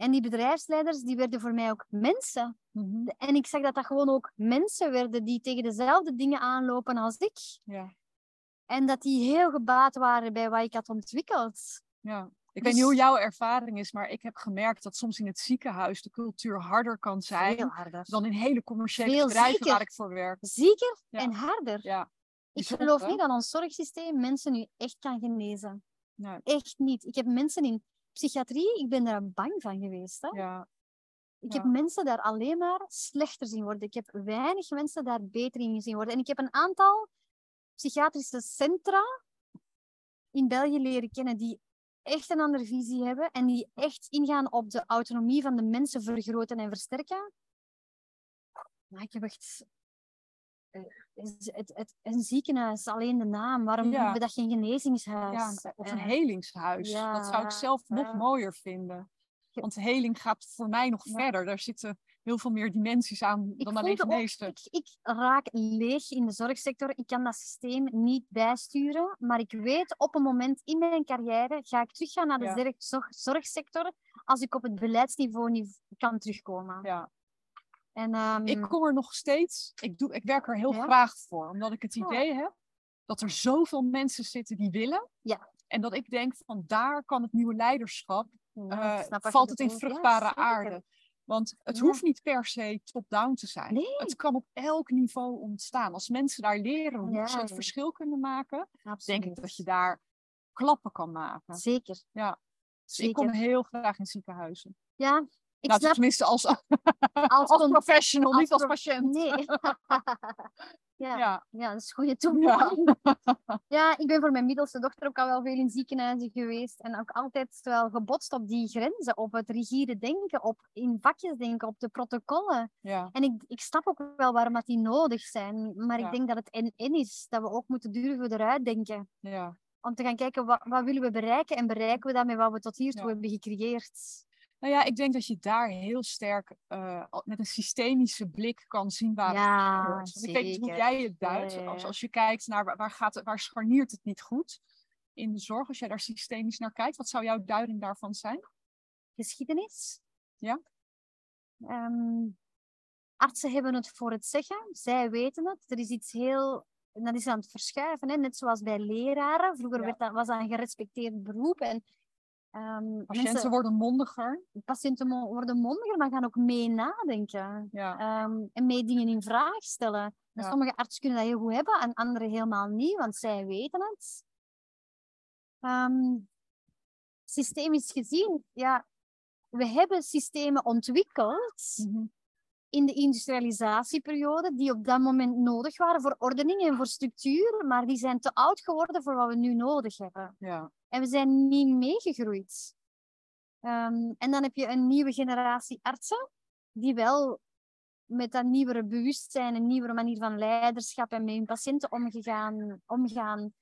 en die bedrijfsleiders, die werden voor mij ook mensen. Mhm. En ik zag dat dat gewoon ook mensen werden die tegen dezelfde dingen aanlopen als ik. ja. En dat die heel gebaat waren bij wat ik had ontwikkeld. Ja, ik weet Dus- niet hoe jouw ervaring is, maar ik heb gemerkt dat soms in het ziekenhuis de cultuur harder kan zijn harder. dan in hele commerciële Veel bedrijven zieker. waar ik voor werk. Zieker Ja. en harder. Ja, ik geloof niet dat ons zorgsysteem mensen nu echt kan genezen. Nee. Echt niet. Ik heb mensen in psychiatrie, ik ben daar bang van geweest. Hè? ja, Ik Ja. heb mensen daar alleen maar slechter zien worden. Ik heb weinig mensen daar beter in zien worden. En ik heb een aantal psychiatrische centra in België leren kennen die echt een andere visie hebben en die echt ingaan op de autonomie van de mensen vergroten en versterken. Maar ik heb echt... eh, Het, een ziekenhuis, alleen de naam. Waarom Ja. hebben we dat geen genezingshuis? ja, of een Eh, helingshuis. Dat zou ik zelf nog ja. mooier vinden. Want heling gaat voor mij nog verder. Daar zitten heel veel meer dimensies aan Ik dan alleen genezen. ik, ik raak leeg in de zorgsector. Ik kan dat systeem niet bijsturen. Maar ik weet op een moment in mijn carrière ga ik teruggaan naar de zorgsector als ik op het beleidsniveau niet kan terugkomen. Ja. En, ehm, Ik kom er nog steeds, ik, doe, ik werk er heel Ja? graag voor, omdat ik het Ja. idee heb dat er zoveel mensen zitten die willen. Ja. En dat ik denk van daar kan het nieuwe leiderschap, ja, eh, valt het in. Ja, vruchtbare aarde. Want het Ja. hoeft niet per se top-down te zijn. Nee. Het kan op elk niveau ontstaan. Als mensen daar leren hoe Ja, ze het ja. verschil kunnen maken, denk ik dat je daar klappen kan maken. Zeker. Dus ik kom heel graag in ziekenhuizen. Ja, ik nou, snap tenminste als, als, professional, als niet als patiënt. Nee. ja, ja. Ja. dat is een goede toevoeging. Ja, ik ben voor mijn middelste dochter ook al wel veel in ziekenhuizen geweest. En ook altijd wel gebotst op die grenzen, op het rigide denken, op in vakjes denken, op de protocollen. ja. En ik, ik snap ook wel waarom dat die nodig zijn. Maar ik denk dat het en-en is, dat we ook moeten durven eruit denken. ja. Om te gaan kijken, wat, wat willen we bereiken? En bereiken we dat met wat we tot hiertoe hebben gecreëerd? Nou ja, ik denk dat je daar heel sterk eh, met een systemische blik kan zien waar het Ja, gebeurt. Want Ik weet niet hoe jij het duidt. ja, ja. Als, als je kijkt naar waar, gaat het, waar scharniert het niet goed in de zorg, als jij daar systemisch naar kijkt, wat zou jouw duiding daarvan zijn? geschiedenis. Ja. Ehm, artsen hebben het voor het zeggen, zij weten het. Er is iets heel, en dat is aan het verschuiven, hè? net zoals bij leraren. Vroeger Ja. werd dat, was dat een gerespecteerd beroep. En, ehm, Patiënten mensen, worden mondiger. patiënten worden mondiger, maar gaan ook mee nadenken. Ja. Ehm, en mee dingen in vraag stellen. Ja. Sommige artsen kunnen dat heel goed hebben, en anderen helemaal niet, want zij weten het. Ehm, systemisch gezien, ja, we hebben systemen ontwikkeld Mhm. in de industrialisatieperiode die op dat moment nodig waren voor ordening en voor structuur, maar die zijn te oud geworden voor wat we nu nodig hebben. ja. En we zijn niet meegegroeid. Ehm, en dan heb je een nieuwe generatie artsen die wel met dat nieuwere bewustzijn, een nieuwere manier van leiderschap en met hun patiënten omgegaan, omgaan.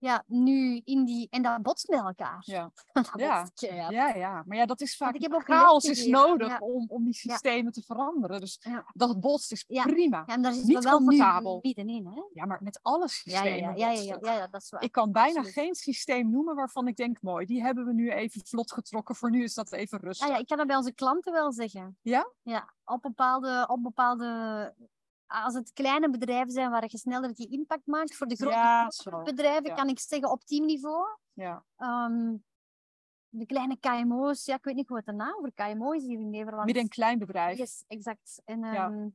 Ja, nu in die... En dat botst met elkaar. Ja. dat Ja. Ja, ja, maar ja, dat is vaak. ik heb ook chaos is nodig ja. om, om die Ja. systemen te veranderen. Dus Ja. dat botst is Ja. prima. Ja, en daar zitten Niet we wel nu comfortabel. middenin, hè? Ja, maar met alle Ja, systemen. ja, ja, ja, ja, ja, ja, ja, dat is waar. Ik kan bijna Absoluut. geen systeem noemen waarvan ik denk, mooi, die hebben we nu even vlot getrokken. Voor nu is dat even rustig. Ah, ja, ik kan dat bij onze klanten wel zeggen. Ja? Ja, op bepaalde, op bepaalde... Als het kleine bedrijven zijn waar je sneller die impact maakt, voor de grote Ja, bedrijven Ja. kan ik zeggen op teamniveau. Ja. Ehm, de kleine KMO's, ja, ik weet niet hoe het de naam voor KMO is hier in Nederland. Midden- en kleinbedrijf. Yes, exact. En, Ja. ehm,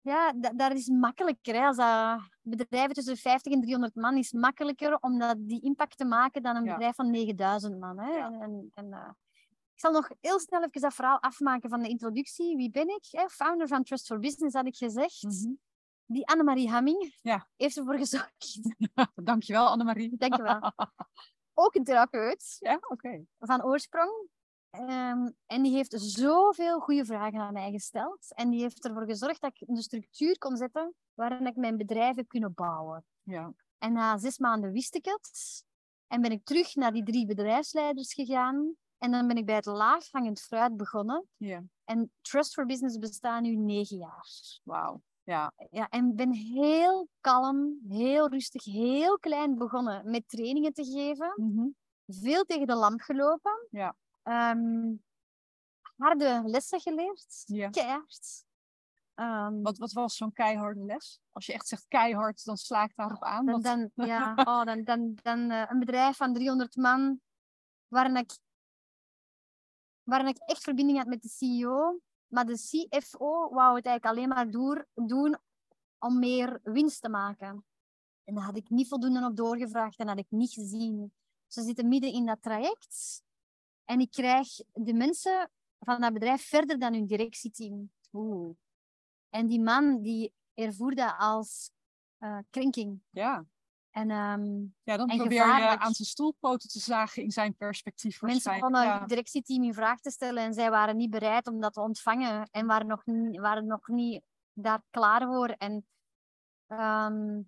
ja, daar is makkelijker. Hè. Als dat bedrijven tussen 50 en 300 man is makkelijker om dat, die impact te maken dan een Ja. bedrijf van 9000 man. Hè. Ja. En, en, en, eh, ik zal nog heel snel even dat verhaal afmaken van de introductie. Wie ben ik? Hè? Founder van Trust for Business, had ik gezegd. Mhm. Die Annemarie Hamming Ja. heeft ervoor gezorgd. Dankjewel, Annemarie. Dankjewel. Ook een therapeut Ja, van oorsprong. Ehm, en die heeft zoveel goede vragen aan mij gesteld. En die heeft ervoor gezorgd dat ik een structuur kon zetten waarin ik mijn bedrijf heb kunnen bouwen. Ja. En na zes maanden wist ik het. En ben ik terug naar die drie bedrijfsleiders gegaan. En dan ben ik bij het laaghangend fruit begonnen. Ja. En Trust for Business bestaat nu negen jaar. Wauw. Ja. Ja, en ben heel kalm, heel rustig, heel klein begonnen met trainingen te geven. Mhm. Veel tegen de lamp gelopen. Ja. Ehm, harde lessen geleerd. Ja. Keihard. Ehm, Wat, wat was zo'n keiharde les? Als je echt zegt keihard, dan sla ik daarop aan. dan, Wat- dan, ja, oh, dan, dan, dan eh, een bedrijf van 300 man, waarin ik, waarin ik echt verbinding had met de CEO. Maar de CFO wou het eigenlijk alleen maar door, doen om meer winst te maken. En daar had ik niet voldoende op doorgevraagd en had ik niet gezien. Ze zitten midden in dat traject. En ik krijg de mensen van dat bedrijf verder dan hun directieteam. Oeh. En die man die ervoer dat als krenking. Ja. En ehm, ja, dan En probeer je aan zijn stoelpoten te zagen in zijn perspectief. mensen begonnen Ja. het directieteam in vraag te stellen en zij waren niet bereid om dat te ontvangen en waren nog, niet- waren nog niet daar klaar voor. En ehm,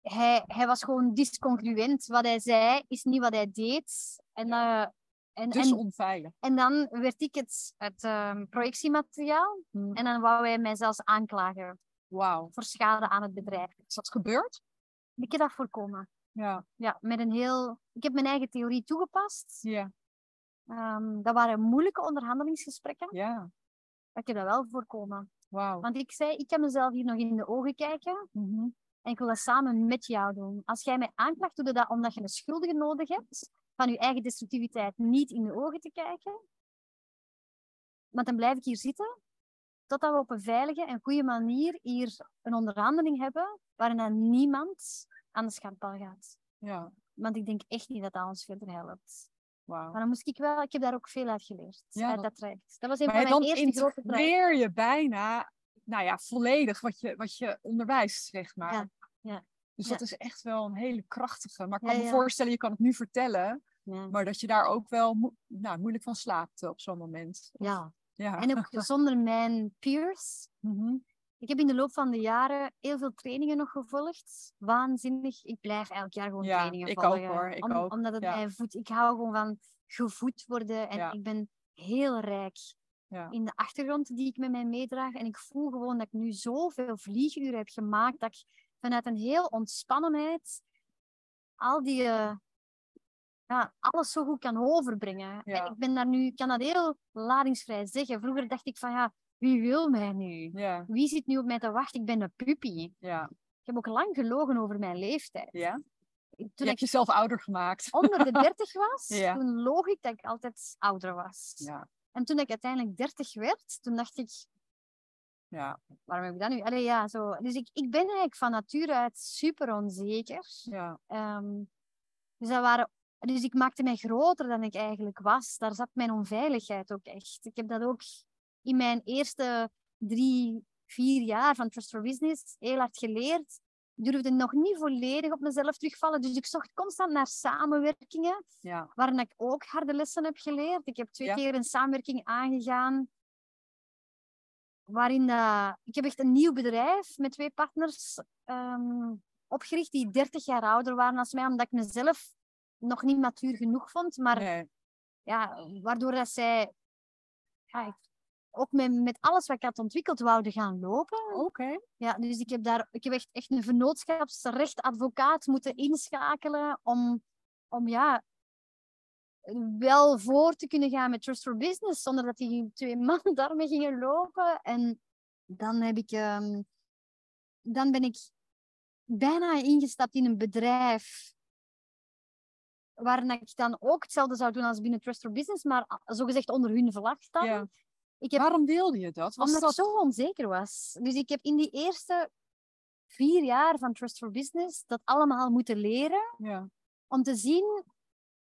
hij, hij was gewoon discongruent. Wat hij zei is niet wat hij deed. En, eh, en, Dus en, onveilig. en dan werd ik het, het ehm, projectiemateriaal Hm. en dan wou hij mij zelfs aanklagen Wauw. voor schade aan het bedrijf. Is dat gebeurd? Ik heb dat voorkomen. Ja. Ja, met een heel... Ik heb mijn eigen theorie toegepast. Ja. Ehm, dat waren moeilijke onderhandelingsgesprekken, Ja. ik heb dat wel voorkomen. Wauw. Want ik zei, ik kan mezelf hier nog in de ogen kijken Mhm. en ik wil dat samen met jou doen. Als jij mij aanklaagt, doe je dat omdat je een schuldige nodig hebt van je eigen destructiviteit niet in de ogen te kijken. Want dan blijf ik hier zitten totdat we op een veilige en goede manier hier een onderhandeling hebben waarin dan niemand aan de schandpaal gaat. Ja. Want ik denk echt niet dat dat ons verder helpt. Wauw. Maar dan moest ik wel, ik heb daar ook veel uit geleerd. Ja, uit dat- traject. Dat was een Maar van mijn eerste grote trajecten. integreer je bijna, nou ja, volledig wat je, wat je onderwijst, zeg maar. Ja, ja, Dus ja. dat is echt wel een hele krachtige. Maar ik Ja, kan me voorstellen, je kan het nu vertellen, maar dat je daar ook wel nou, moeilijk van slaapt op zo'n moment. ja. Ja. En ook zonder mijn peers. Mhm. Ik heb in de loop van de jaren heel veel trainingen nog gevolgd. Waanzinnig. Ik blijf elk jaar gewoon Ja, trainingen ik ook, volgen. hoor. Ik Om- ook. Omdat het Ja. mij voedt. Ik hou gewoon van gevoed worden. En Ja. ik ben heel rijk Ja. in de achtergrond die ik met mij meedraag. En ik voel gewoon dat ik nu zoveel vlieguren heb gemaakt. Dat ik vanuit een heel ontspannenheid al die... eh, ja, alles zo goed kan overbrengen. Ja. En ik ben daar nu, ik kan dat heel ladingsvrij zeggen. Vroeger dacht ik van ja, wie wil mij nu? Ja. Wie zit nu op mij te wachten? Ik ben een puppy. Ja. Ik heb ook lang gelogen over mijn leeftijd. ja. Je Toen hebt ik jezelf ouder gemaakt. onder de 30 was, toen loog ik dat ik altijd ouder was. Ja. En toen ik uiteindelijk 30 werd, toen dacht ik, Ja. waarom heb ik dat nu? Allee, ja, zo. Dus ik, ik ben eigenlijk van nature uit super onzeker. Ja. Ehm, dus, dat waren, dus ik maakte mij groter dan ik eigenlijk was. Daar zat mijn onveiligheid ook echt. Ik heb dat ook in mijn eerste drie, vier jaar van Trust for Business heel hard geleerd. Ik durfde nog niet volledig op mezelf terugvallen. Dus ik zocht constant naar samenwerkingen, Ja. waarin ik ook harde lessen heb geleerd. Ik heb twee Ja. keer een samenwerking aangegaan. Waarin ik heb echt een nieuw bedrijf met twee partners ehm, opgericht die 30 jaar ouder waren als mij, omdat ik mezelf nog niet matuur genoeg vond. Maar Nee. ja, waardoor dat zij ja, ook met, met alles wat ik had ontwikkeld wouden gaan lopen. Oké. Ja, dus ik heb daar ik heb echt, echt een vennootschapsrechtadvocaat moeten inschakelen om, om ja, wel voor te kunnen gaan met Trust for Business, zonder dat die twee mannen daarmee gingen lopen. En dan heb ik, ehm, dan ben ik bijna ingestapt in een bedrijf waarin ik dan ook hetzelfde zou doen als binnen Trust for Business, maar zogezegd onder hun vlag. Ja. Ik heb Waarom wilde je dat? Was omdat dat... ik zo onzeker was. Dus ik heb in die eerste vier jaar van Trust for Business dat allemaal moeten leren Ja. om te zien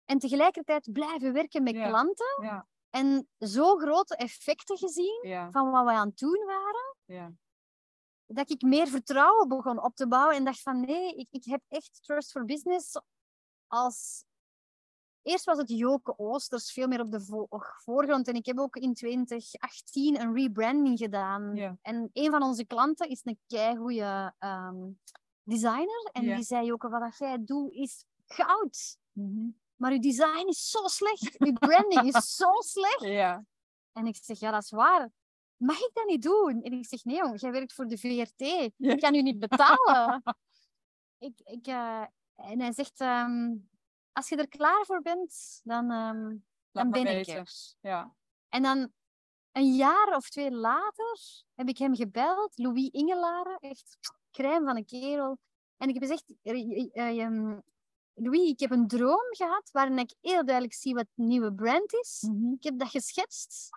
en tegelijkertijd blijven werken met Ja. klanten Ja. en zo grote effecten gezien van wat we aan het doen waren, Ja. dat ik meer vertrouwen begon op te bouwen en dacht van nee, ik, ik heb echt Trust for Business als... Eerst was het Joke Oosters veel meer op de vo- voorgrond en ik heb ook in 2018 een rebranding gedaan. En een van onze klanten is een keigoeie ehm designer en die zei Joke, wat jij doet is goud. Mhm. Maar uw design is zo slecht, uw branding is zo slecht. En ik zeg, ja, dat is waar. Mag ik dat niet doen? En ik zeg, nee jong, jij werkt voor de VRT. Ik kan u niet betalen. ik, ik, eh, en hij zegt, ehm, als je er klaar voor bent, dan, ehm, dan ben ik weten. er. Ja. En dan een jaar of twee later heb ik hem gebeld, Louis Ingelaren, echt crème van een kerel. En ik heb gezegd, eh, eh, eh, ehm, Louis, ik heb een droom gehad waarin ik heel duidelijk zie wat het nieuwe brand is. Mhm. Ik heb dat geschetst.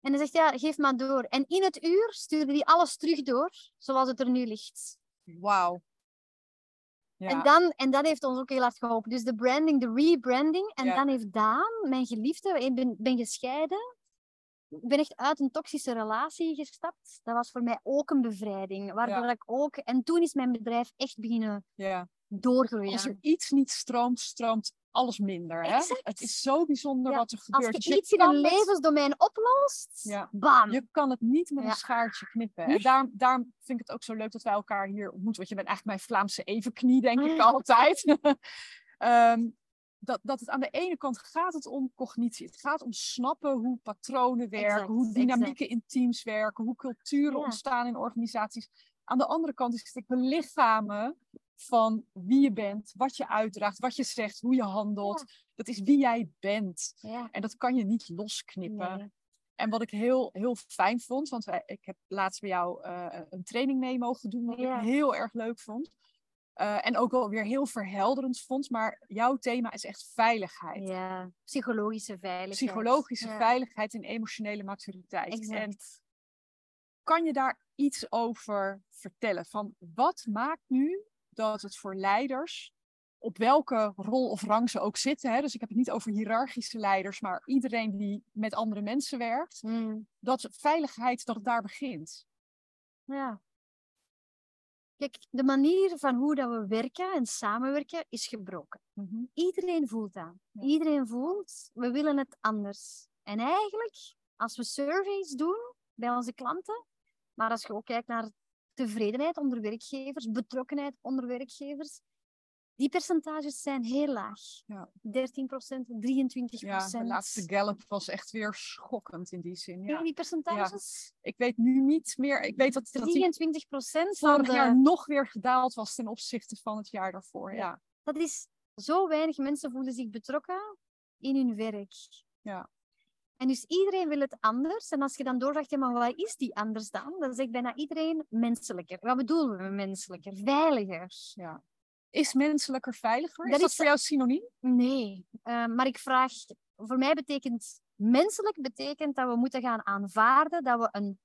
En hij zegt, ja, geef maar door. En in het uur stuurde hij alles terug door, zoals het er nu ligt. Wauw. Ja. En, dan, en dat heeft ons ook heel hard geholpen. Dus de branding, de rebranding. En Ja. dan heeft Daan, mijn geliefde, ik ben, ben gescheiden. Ik ben echt uit een toxische relatie gestapt. Dat was voor mij ook een bevrijding. Waardoor Ja. ik ook... En toen is mijn bedrijf echt beginnen ja. doorgroeien. Als er iets niet stroomt, stroomt alles minder. Hè? Exact. Het is zo bijzonder Ja, wat er Als gebeurt. je Dus je iets in een levensdomein oplost, Ja. bam. Je kan het niet met een schaartje knippen. En daarom, daarom vind ik het ook zo leuk dat wij elkaar hier ontmoeten. Want je bent eigenlijk mijn Vlaamse evenknie, denk ik Ah. altijd. Ehm, dat, dat het aan de ene kant gaat het om cognitie. Het gaat om snappen hoe patronen werken, Exact, hoe exact. dynamieken in teams werken, hoe culturen Ja. ontstaan in organisaties. Aan de andere kant is het het belichamen van wie je bent, wat je uitdraagt, wat je zegt, hoe je handelt. Dat is wie jij bent. Ja. En dat kan je niet losknippen. Nee. En wat ik heel, heel fijn vond, want wij, ik heb laatst bij jou eh, een training mee mogen doen, wat Ja. ik heel erg leuk vond. Eh, en ook wel weer heel verhelderend vond. Maar jouw thema is echt veiligheid. Ja, psychologische veiligheid. Psychologische Ja, veiligheid en emotionele maturiteit. En Exact. kan je daar iets over vertellen? Van wat maakt nu dat het voor leiders, op welke rol of rang ze ook zitten, hè? dus ik heb het niet over hiërarchische leiders, maar iedereen die met andere mensen werkt, Mm, dat veiligheid, dat het daar begint. ja. Kijk, de manier van hoe dat we werken en samenwerken is gebroken. Iedereen voelt dat. Ja. Iedereen voelt, we willen het anders. En eigenlijk, als we surveys doen bij onze klanten, maar als je ook kijkt naar tevredenheid onder werkgevers, betrokkenheid onder werkgevers, die percentages zijn heel laag. Ja. 13% 23% Ja, de laatste Gallup was echt weer schokkend in die zin. Ja. die percentages? Ik weet nu niet meer. Ik weet dat, dat die 23 procent van vorig de... jaar nog weer gedaald was ten opzichte van het jaar daarvoor. Ja. Ja. Dat is zo weinig mensen voelen zich betrokken in hun werk. Ja. En dus iedereen wil het anders. En als je dan doorvraagt, ja, maar wat is die anders dan? Dan zegt bijna iedereen menselijker. Wat bedoelen we met menselijker? Veiliger. ja. Is menselijker veiliger? Dat is dat is- voor jou synoniem? Nee, eh, maar ik vraag, voor mij betekent menselijk betekent dat we moeten gaan aanvaarden dat we een,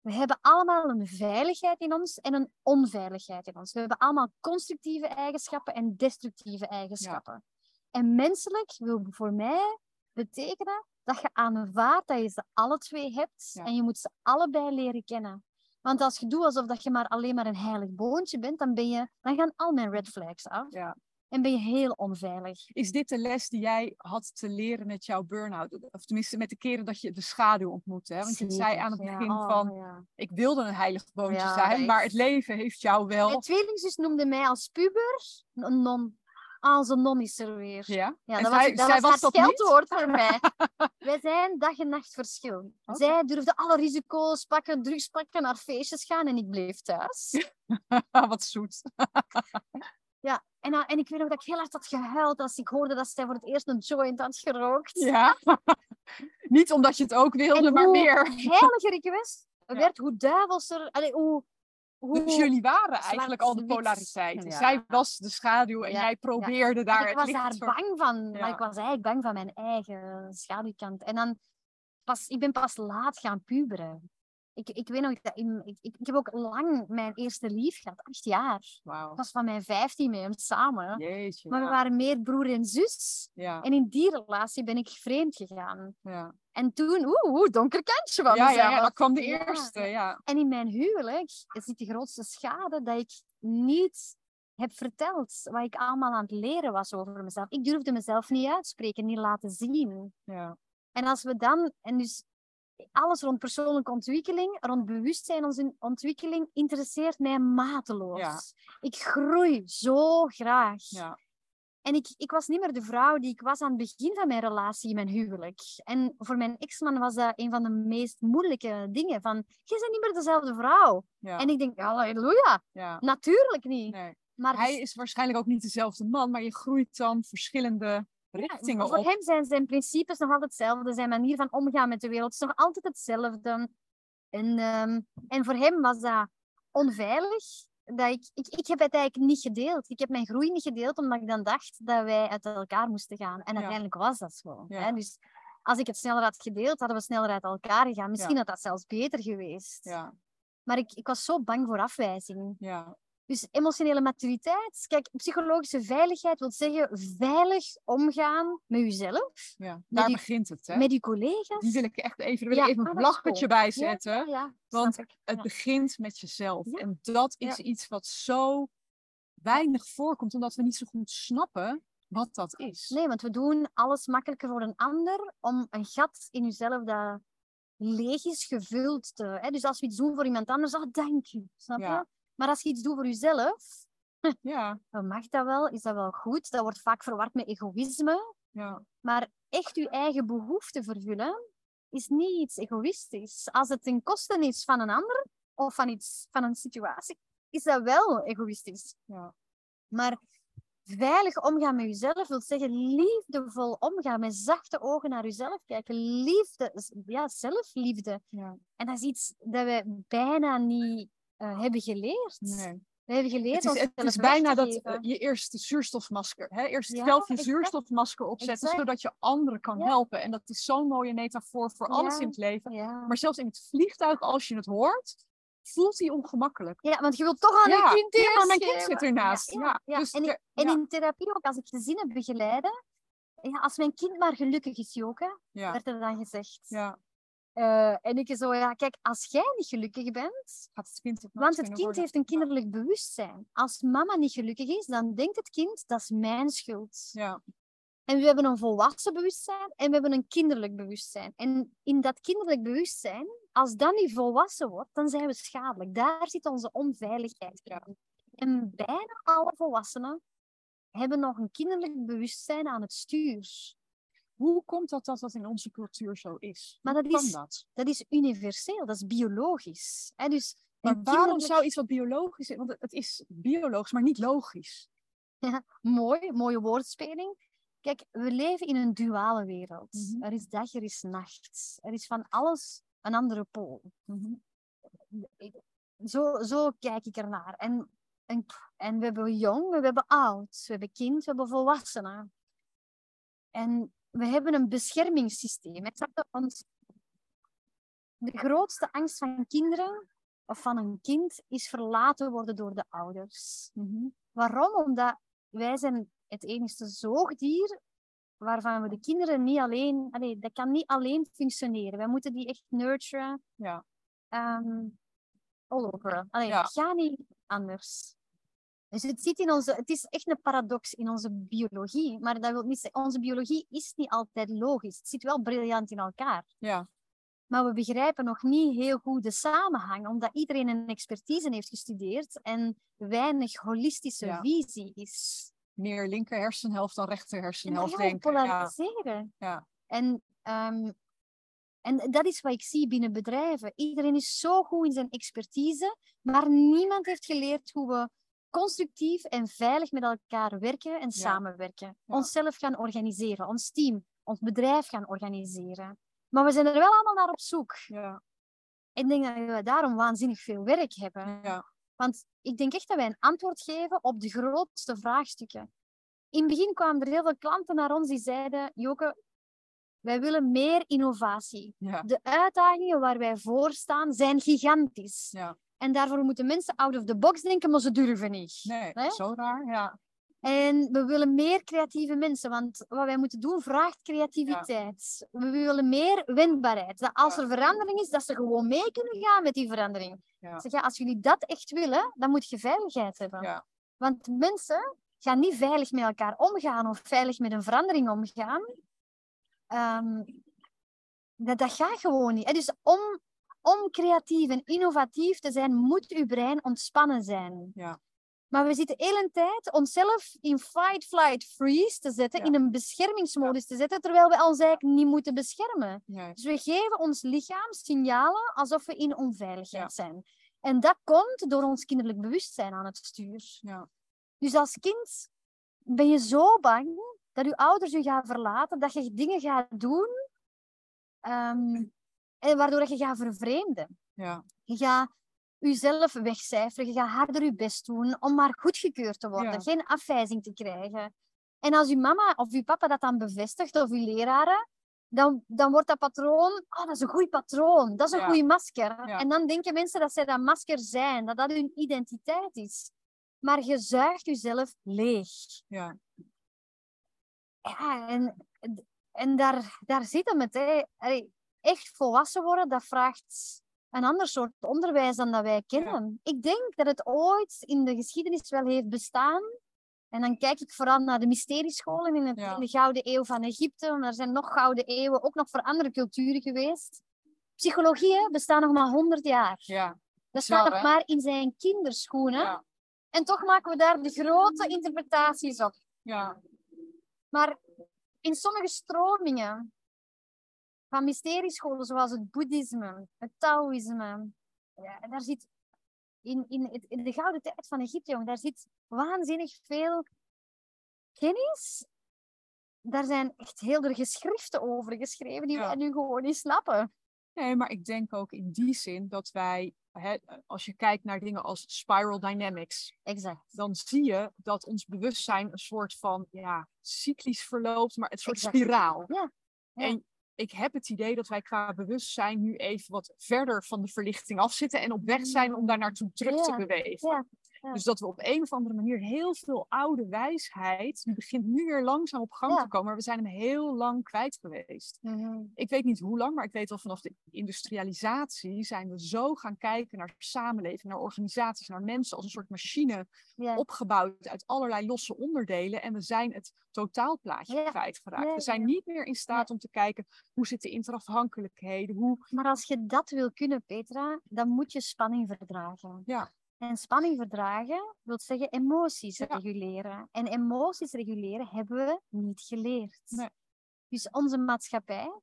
we hebben allemaal een veiligheid in ons en een onveiligheid in ons. We hebben allemaal constructieve eigenschappen en destructieve eigenschappen. En menselijk wil voor mij betekenen dat je aanvaardt dat je ze alle twee hebt Ja. en je moet ze allebei leren kennen. Want als je doet alsof dat je maar alleen maar een heilig boontje bent, dan, ben je, dan gaan al mijn red flags af Ja. en ben je heel onveilig. Is dit de les die jij had te leren met jouw burn-out? Of tenminste met de keren dat je de schaduw ontmoette. Hè? Want je zei aan het ja. begin Oh, van, ja. ik wilde een heilig boontje Ja, zijn, maar het leven heeft jou wel... Mijn tweelingzus noemde mij als puber een non. Ah, zo'n non is er weer. Ja? Ja, En dat zij- was, dat zij was, was dat scheldwoord voor mij. Wij zijn dag en nacht verschil. Zij durfde alle risico's pakken, drugs pakken, naar feestjes gaan en ik bleef thuis. Wat zoet. Ja, en, dan- en ik weet nog dat ik heel hard had gehuild als ik hoorde dat zij voor het eerst een joint had gerookt. Ja. Niet omdat je het ook wilde, En maar hoe meer. heiliger ik Ja. werd, hoe duivelser... Allee, hoe, hoe, Dus jullie waren eigenlijk al de polariteit. Ja. Zij was de schaduw en Ja, jij probeerde daar ik het was licht daar voor- bang van, Ja. maar ik was eigenlijk bang van mijn eigen schaduwkant. En dan pas, ik ben pas laat gaan puberen. Ik, ik weet nog, dat in, ik, ik, ik heb ook lang mijn eerste lief gehad, acht jaar. Wauw. Ik was van mijn vijftien met hem samen. Jeetje. Maar we ja. waren meer broer en zus. Ja, En in die relatie ben ik vreemd gegaan. ja. En toen, oeh, oeh, donker kantje van Ja, ja, dan kwam de eerste. Ja. En in mijn huwelijk zit de grootste schade dat ik niet heb verteld wat ik allemaal aan het leren was over mezelf. Ik durfde mezelf niet uitspreken, niet laten zien. Ja. En als we dan, en dus alles rond persoonlijke ontwikkeling, rond bewustzijn onze ontwikkeling, interesseert mij mateloos. Ja. Ik groei zo graag. Ja. En ik, ik was niet meer de vrouw die ik was aan het begin van mijn relatie, in mijn huwelijk. En voor mijn ex-man was dat een van de meest moeilijke dingen. Van, je bent niet meer dezelfde vrouw. Ja. En ik denk, halleluja, ja. natuurlijk niet. Nee. Maar Hij is waarschijnlijk ook niet dezelfde man, maar je groeit dan verschillende richtingen voor hem zijn zijn principes nog altijd hetzelfde. Zijn manier van omgaan met de wereld is nog altijd hetzelfde. En, ehm, en voor hem was dat onveilig. Dat ik, ik, ik heb het eigenlijk niet gedeeld. Ik heb mijn groei niet gedeeld, omdat ik dan dacht dat wij uit elkaar moesten gaan. En Ja. uiteindelijk was dat zo. Ja. Hè? Dus als ik het sneller had gedeeld, hadden we sneller uit elkaar gegaan. Misschien Ja. had dat zelfs beter geweest. Ja, Maar ik, ik was zo bang voor afwijzing. ja, Dus emotionele maturiteit, kijk, psychologische veiligheid wil zeggen veilig omgaan met jezelf, ja. Daar begint het, hè? met je collega's. Die wil ik echt even, wil Ja, ik even ah, een vlaggetje cool. bij zetten. Ja, want. Het begint met jezelf. En dat is iets wat zo weinig voorkomt, omdat we niet zo goed snappen wat dat is. Nee, want we doen alles makkelijker voor een ander om een gat in jezelf dat leeg is gevuld te... Hè? Dus als we iets doen voor iemand anders, oh, dank je. Snap Ja. je? Maar als je iets doet voor jezelf, Ja, dan mag dat wel, is dat wel goed. Dat wordt vaak verward met egoïsme. ja, Maar echt je eigen behoefte vervullen is niet iets egoïstisch. Als het ten koste is van een ander of van, iets, van een situatie, is dat wel egoïstisch. ja. Maar veilig omgaan met jezelf wil zeggen liefdevol omgaan, met zachte ogen naar jezelf kijken. Liefde, ja, zelfliefde. ja. En dat is iets dat we bijna niet eh, hebben geleerd. Nee. We hebben geleerd Het is, het is bijna dat eh, je eerst de zuurstofmasker, hè? eerst Ja, zelf je zuurstofmasker opzetten, Exact. zodat je anderen kan Ja. helpen. En dat is zo'n mooie metafoor voor alles Ja. in het leven. Maar zelfs in het vliegtuig, als je het hoort, voelt hij ongemakkelijk. ja, want je wilt toch aan je kind ja, maar mijn kind zit ernaast. Ja, dus en, in, en in therapie ook, als ik gezinnen begeleide, ja, als mijn kind maar gelukkig is, Joke, Ja, werd er dan gezegd. ja. Eh, en ik zo, ja, kijk, als jij niet gelukkig bent, het kind want het kind heeft een kinderlijk bewustzijn. Als mama niet gelukkig is, dan denkt het kind, dat is mijn schuld. Ja, En we hebben een volwassen bewustzijn en we hebben een kinderlijk bewustzijn. En in dat kinderlijk bewustzijn, als dat niet volwassen wordt, dan zijn we schadelijk. Daar zit onze onveiligheid in. Ja. En bijna alle volwassenen hebben nog een kinderlijk bewustzijn aan het stuur. Hoe komt dat dat dat in onze cultuur zo is? Maar dat is- dat? Dat is universeel, dat is biologisch. Hè? Dus Maar waarom kinderlijk- zou iets wat biologisch is? Want het- is biologisch, maar niet logisch. Mooi, mooie woordspeling. Kijk, we leven in een duale wereld. Mhm. Er is dag, er is nacht. Er is van alles een andere pool. Mhm. Zo, zo kijk ik ernaar. En, en, en we hebben jong, we hebben oud, we hebben kind, we hebben volwassenen. En we hebben een beschermingssysteem. Want de grootste angst van kinderen of van een kind is verlaten worden door de ouders. Mhm. Waarom? Omdat wij zijn het enige zoogdier waarvan we de kinderen niet alleen... Allee, dat kan niet alleen functioneren. Wij moeten die echt nurturen. Ja. ehm all over. Allee, Ja. Het gaat niet anders. Dus het, zit in onze, het is echt een paradox in onze biologie. Maar dat wil niet zeggen... Onze biologie is niet altijd logisch. Het zit wel briljant in elkaar. Ja, Maar we begrijpen nog niet heel goed de samenhang, omdat iedereen een expertise heeft gestudeerd en weinig holistische Ja. visie is. meer linker hersenhelft dan rechter En hersenhelft ja, denken. Ja, polariseren. ja. En, ehm, en dat is wat ik zie binnen bedrijven. Iedereen is zo goed in zijn expertise, maar niemand heeft geleerd hoe we constructief en veilig met elkaar werken en samenwerken. Onszelf gaan organiseren, ons team, ons bedrijf gaan organiseren. Maar we zijn er wel allemaal naar op zoek. ja, Ik denk dat we daarom waanzinnig veel werk hebben. ja. Want ik denk echt dat wij een antwoord geven op de grootste vraagstukken. In het begin kwamen er heel veel klanten naar ons die zeiden: Joke, wij willen meer innovatie. ja. De uitdagingen waar wij voor staan zijn gigantisch. ja. En daarvoor moeten mensen out of the box denken, maar ze durven niet. Nee, zo raar. Ja, En we willen meer creatieve mensen, want wat wij moeten doen vraagt creativiteit. We willen meer wendbaarheid. Dat als Ja. er verandering is, dat ze gewoon mee kunnen gaan met die verandering. Ja. Zeg, ja, als jullie dat echt willen, dan moet je veiligheid hebben. Ja. Want mensen gaan niet veilig met elkaar omgaan of veilig met een verandering omgaan. Ehm, dat, dat gaat gewoon niet. hè. Dus om, om creatief en innovatief te zijn, moet uw brein ontspannen zijn. Ja. Maar we zitten de hele tijd onszelf in fight, flight, freeze te zetten, Ja. in een beschermingsmodus te zetten, terwijl we ons eigenlijk niet moeten beschermen. Dus we geven ons lichaam signalen alsof we in onveiligheid Ja. zijn. En dat komt door ons kinderlijk bewustzijn aan het stuur. Ja. Dus als kind ben je zo bang dat je ouders je gaan verlaten, dat je dingen gaat doen, ehm, en waardoor dat je gaat vervreemden. Ja. Je gaat jezelf wegcijferen, je gaat harder je best doen om maar goedgekeurd te worden, Ja. geen afwijzing te krijgen. En als je mama of je papa dat dan bevestigt, of je leraren, dan, dan wordt dat patroon, oh, dat is een goed patroon, dat is een Ja. goede masker. Ja. En dan denken mensen dat zij dat masker zijn, dat dat hun identiteit is. Maar je zuigt jezelf leeg. Ja. Ja, en, en daar, daar zit hem het. Hè. Allee, echt volwassen worden, dat vraagt een ander soort onderwijs dan dat wij kennen. Ik denk dat het ooit in de geschiedenis wel heeft bestaan. En dan kijk ik vooral naar de mysteriescholen in, het, Ja. in de Gouden Eeuw van Egypte. Want er zijn nog Gouden Eeuwen, ook nog voor andere culturen geweest. Psychologie bestaat nog maar 100 jaar. Ja. Dat staat nog maar in zijn kinderschoenen. Ja. En toch maken we daar de grote interpretaties op. Ja. Maar in sommige stromingen van mysteriescholen, zoals het boeddhisme, het taoïsme, ja, daar zit in, in, het- in de gouden tijd van Egypte, jong, daar zit waanzinnig veel kennis. Daar zijn echt heel veel geschriften over geschreven die Ja. wij nu gewoon niet snappen. Nee, maar ik denk ook in die zin dat wij, hè, als je kijkt naar dingen als spiral dynamics, Exact. dan zie je dat ons bewustzijn een soort van ja, cyclisch verloopt, maar een soort Exact. spiraal. Ja, ja. En ik heb het idee dat wij qua bewustzijn nu even wat verder van de verlichting afzitten en op weg zijn om daar naartoe terug te bewegen. ja, ja. Dus dat we op een of andere manier heel veel oude wijsheid, die begint nu weer langzaam op gang Ja. te komen, maar we zijn hem heel lang kwijt geweest Mhm. ik weet niet hoe lang, maar ik weet wel vanaf de industrialisatie zijn we zo gaan kijken naar samenleving, naar organisaties, naar mensen als een soort machine opgebouwd uit allerlei losse onderdelen. En we zijn het totaalplaatje Ja. kwijtgeraakt. We zijn niet meer in staat om te kijken hoe zitten interafhankelijkheden, hoe... Maar als je dat wil kunnen, Petra, dan moet je spanning verdragen. Ja. En spanning verdragen wil zeggen emoties Ja. reguleren. En emoties reguleren hebben we niet geleerd. Nee. Dus onze maatschappij,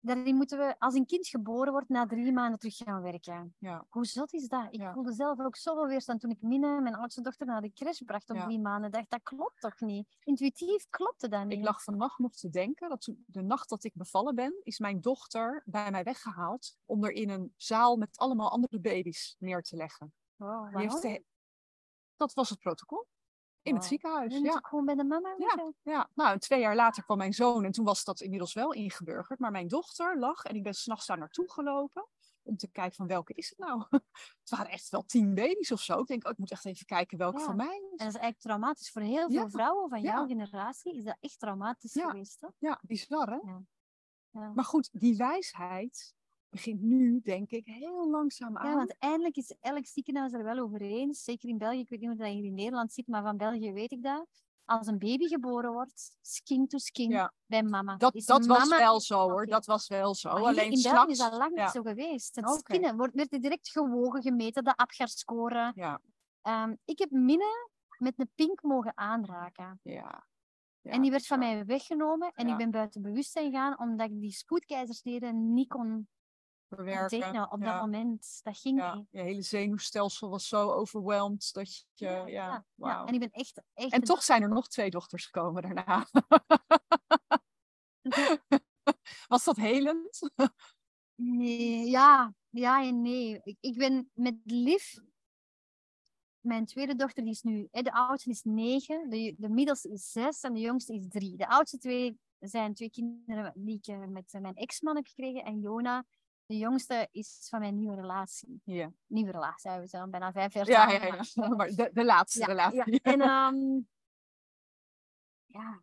daarin moeten we, als een kind geboren wordt, na drie maanden terug gaan werken. Ja. Hoe zot is dat? Ik Ja. voelde zelf ook zoveel weerstand toen ik Minne, mijn oudste dochter, naar de crash bracht op Ja. drie maanden. Dacht, dat klopt toch niet? Intuïtief klopte dat niet. Ik lag vannacht nog te denken dat de nacht dat ik bevallen ben, is mijn dochter bij mij weggehaald om er in een zaal met allemaal andere baby's neer te leggen. Wow, waarom? Dat was het protocol. In het ziekenhuis, ja. gewoon bij de mama Ja. Ja, nou, en twee jaar later kwam mijn zoon en toen was dat inmiddels wel ingeburgerd. Maar mijn dochter lag en ik ben s'nachts daar naartoe gelopen om te kijken van welke is het nou? Het waren echt wel tien baby's of zo. Ik denk, oh, ik moet echt even kijken welke Ja. voor mij En is. dat is eigenlijk traumatisch voor heel Ja, veel vrouwen van ja. jouw generatie. Is dat echt traumatisch geweest? Hè? Ja, bizar hè? Ja. Ja. Maar goed, die wijsheid begint nu, denk ik, heel langzaam aan. Ja, want eindelijk is elk ziekenhuis er wel over eens. Zeker in België, ik weet niet hoe dat hier in Nederland zit, maar van België weet ik dat. Als een baby geboren wordt, skin to skin Ja. bij mama. dat Is dat was wel zo hoor, dat was wel zo. Alleen in België is dat lang ja. niet zo geweest. Het skinnen wordt, werd er direct gewogen, gemeten, de Apgar-score. Ja, Ehm, ik heb Minne met een pink mogen aanraken. ja. ja, en die werd van mij weggenomen en Ja. ik ben buiten bewustzijn gegaan omdat ik die spoedkeizersneden niet kon Verwerken. tekenen op ja. dat moment. Dat ging Ja, niet. je hele zenuwstelsel was zo overwhelmed dat je... Ja, ja. En ik ben echt... echt En toch zijn er nog twee dochters gekomen daarna. Was dat helend? Nee, ja, ja en nee. Ik, ik ben met Liv, mijn tweede dochter, die is nu, de oudste is negen, de, de middelste is zes en de jongste is drie. De oudste twee zijn twee kinderen die ik eh, met eh, mijn ex-man heb gekregen. En Jona, de jongste, is van mijn nieuwe relatie. Ja, Nieuwe relatie, we zijn bijna vijf jaar ja, ja, ja. maar- de, de laatste relatie. ja. En ehm, ja.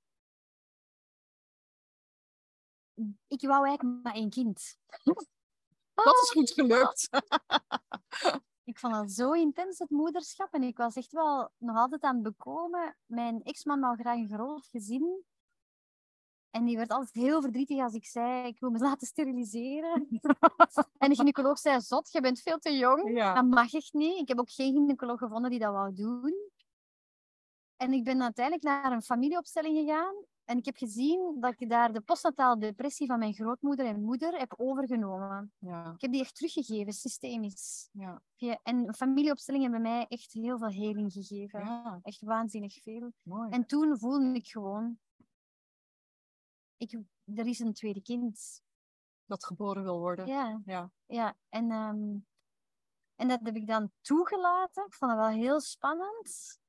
Ik wou eigenlijk maar één kind. Dat is goed gelukt. Ik vond dat zo intens, het moederschap. En ik was echt wel nog altijd aan het bekomen. Mijn ex-man wou graag een groot gezin. En die werd altijd heel verdrietig als ik zei, ik wil me laten steriliseren. en de gynaecoloog zei, zot, je bent veel te jong. Ja. Dat mag echt niet. Ik heb ook geen gynaecoloog gevonden die dat wou doen. En ik ben uiteindelijk naar een familieopstelling gegaan. En ik heb gezien dat ik daar de postnatale depressie van mijn grootmoeder en moeder heb overgenomen. Ja. Ik heb die echt teruggegeven, systemisch. Ja. En familieopstellingen hebben mij echt heel veel heling gegeven. ja, Echt waanzinnig veel. mooi. En toen voelde ik gewoon... Ik, er is een tweede kind. Dat geboren wil worden. Ja, Ja. ja. En, ehm, en dat heb ik dan toegelaten. Ik vond het wel heel spannend.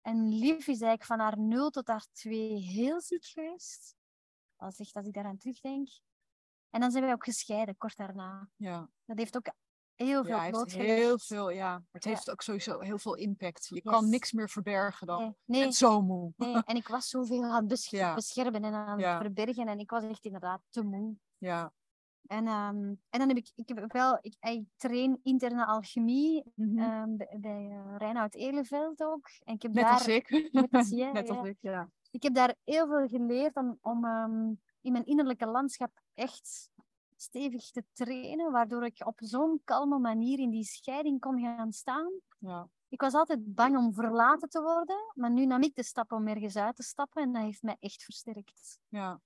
En Lief is eigenlijk van haar 0 tot haar 2 heel ziek geweest. Als, echt, als ik daaraan terugdenk. En dan zijn wij ook gescheiden, kort daarna. ja. Dat heeft ook heel veel Ja, heeft heel veel, ja. Maar het Ja. heeft ook sowieso heel veel impact. Je kan niks meer verbergen dan. Nee, nee, zo moe. nee. En ik was zoveel aan het Ja. beschermen en aan het verbergen. En ik was echt inderdaad te moe. Ja. En, ehm, en dan heb ik, ik heb wel, ik, ik train interne alchemie Mhm. ehm, bij, bij Reinoud Eleveld ook. En ik heb Net daar, als ik. Net als jij, Net als ja. ik, ja. ik heb daar heel veel geleerd om, om ehm, in mijn innerlijke landschap echt stevig te trainen, waardoor ik op zo'n kalme manier in die scheiding kon gaan staan. ja. Ik was altijd bang om verlaten te worden, maar nu nam ik de stap om ergens uit te stappen en dat heeft mij echt versterkt. ja.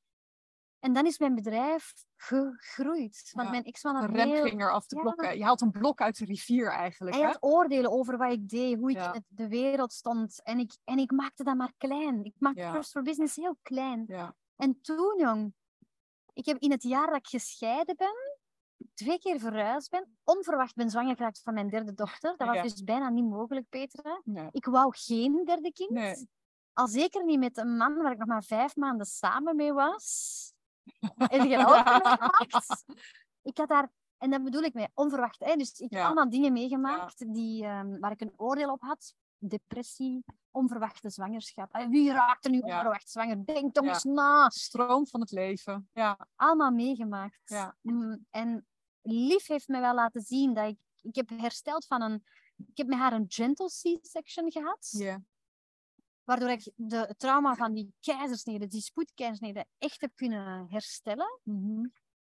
En dan is mijn bedrijf gegroeid. Want Ja, mijn ex-man De had heel... er af te Ja. blokken. Je haalt een blok uit de rivier eigenlijk. Hij Hè? had oordelen over wat ik deed, hoe ik Ja. in het- de wereld stond. En ik, en ik maakte dat maar klein. Ik maakte. Trust for Business heel klein. Ja. En toen, jong, ik heb in het jaar dat ik gescheiden ben, twee keer verhuisd ben, onverwacht ben zwanger geraakt van mijn derde dochter. Dat was Ja. dus bijna niet mogelijk, Petra. Nee. Ik wou geen derde kind. Nee. Al zeker niet met een man waar ik nog maar vijf maanden samen mee was. Heb je dat meegemaakt? Ik had daar, en dat bedoel ik mee, onverwacht. Hè? Dus ik heb Ja. allemaal dingen meegemaakt die, ehm, waar ik een oordeel op had. Depressie, onverwachte zwangerschap. Wie raakt er nu Ja. onverwacht zwanger? Denk toch eens na. Stroom van het leven. Ja. Allemaal meegemaakt. Ja. Mm, En Lief heeft me wel laten zien dat ik... Ik heb hersteld van een... Ik heb met haar een gentle C-section gehad. Ja. Waardoor ik de trauma van die keizersnede, die spoedkeizersnede, echt heb kunnen herstellen. Mhm.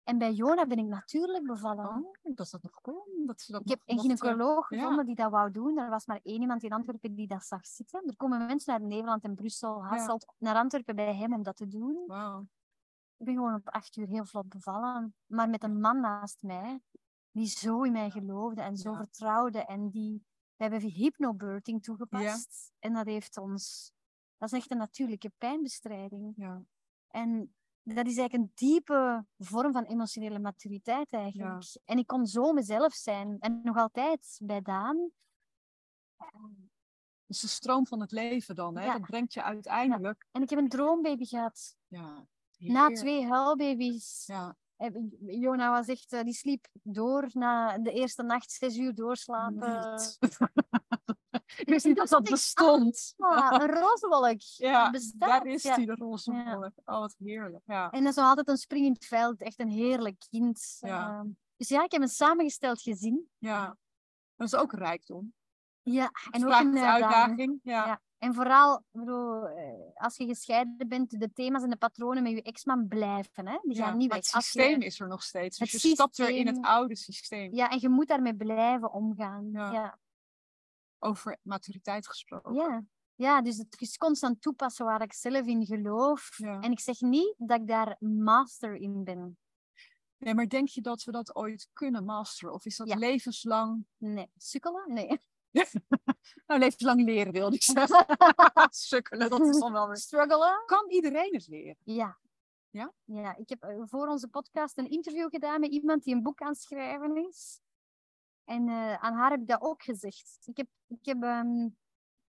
En bij Jona ben ik natuurlijk bevallen. Dat is dat nog kon. Dat dat Ik heb een gynaecoloog ja. gevonden die dat wou doen. Er was maar één iemand in Antwerpen die dat zag zitten. Er komen mensen uit Nederland en Brussel, Hasselt, naar Antwerpen bij hem om dat te doen. Ik ben gewoon op acht uur heel vlot bevallen. Maar met een man naast mij, die zo in mij geloofde en zo Ja. vertrouwde. En die, we hebben hypnobirthing toegepast. En dat heeft ons... Dat is echt een natuurlijke pijnbestrijding. Ja. En dat is eigenlijk een diepe vorm van emotionele maturiteit eigenlijk. En ik kon zo mezelf zijn. En nog altijd bij Daan. Dus de stroom van het leven dan. Hè? Ja. Dat brengt je uiteindelijk. En ik heb een droombaby gehad. Ja. Na twee huilbaby's. Ja. Jona was echt, eh, die sliep door na de eerste nacht, zes uur doorslapen. Ik wist niet dat dat bestond. Ah, een rozenwolk. Ja, bestaat, daar is die, de roze Ja. Oh, wat heerlijk. Ja. En dat is altijd een springend veld, echt een heerlijk kind. Ja. Ehm, dus ja, ik heb een samengesteld gezin. ja. Dat is ook rijkdom. Ja, en ook een uitdaging. uitdaging. Ja. Ja. En vooral, bedoel, eh, als je gescheiden bent, de thema's en de patronen met je ex-man blijven. Hè? Die Ja, gaan niet weg. het je- systeem is er nog steeds. Dus Het je stapt weer in het oude systeem. Ja, en je moet daarmee blijven omgaan. Ja. Ja, Over maturiteit gesproken. ja. ja dus het is constant toepassen waar ik zelf in geloof. Ja. En ik zeg niet dat ik daar master in ben. Nee, maar denk je dat we dat ooit kunnen masteren? Of is dat levenslang? Nee, sukkelen? Nee. Nou, levenslang leren wilde ik zeggen. Sukkelen, dat is dan wel weer... Struggelen? Kan iedereen het leren? Ja. Ja? Ja, ik heb eh, voor onze podcast een interview gedaan met iemand die een boek aan het schrijven is. En eh, aan haar heb ik dat ook gezegd. Ik, heb, ik, heb, ehm,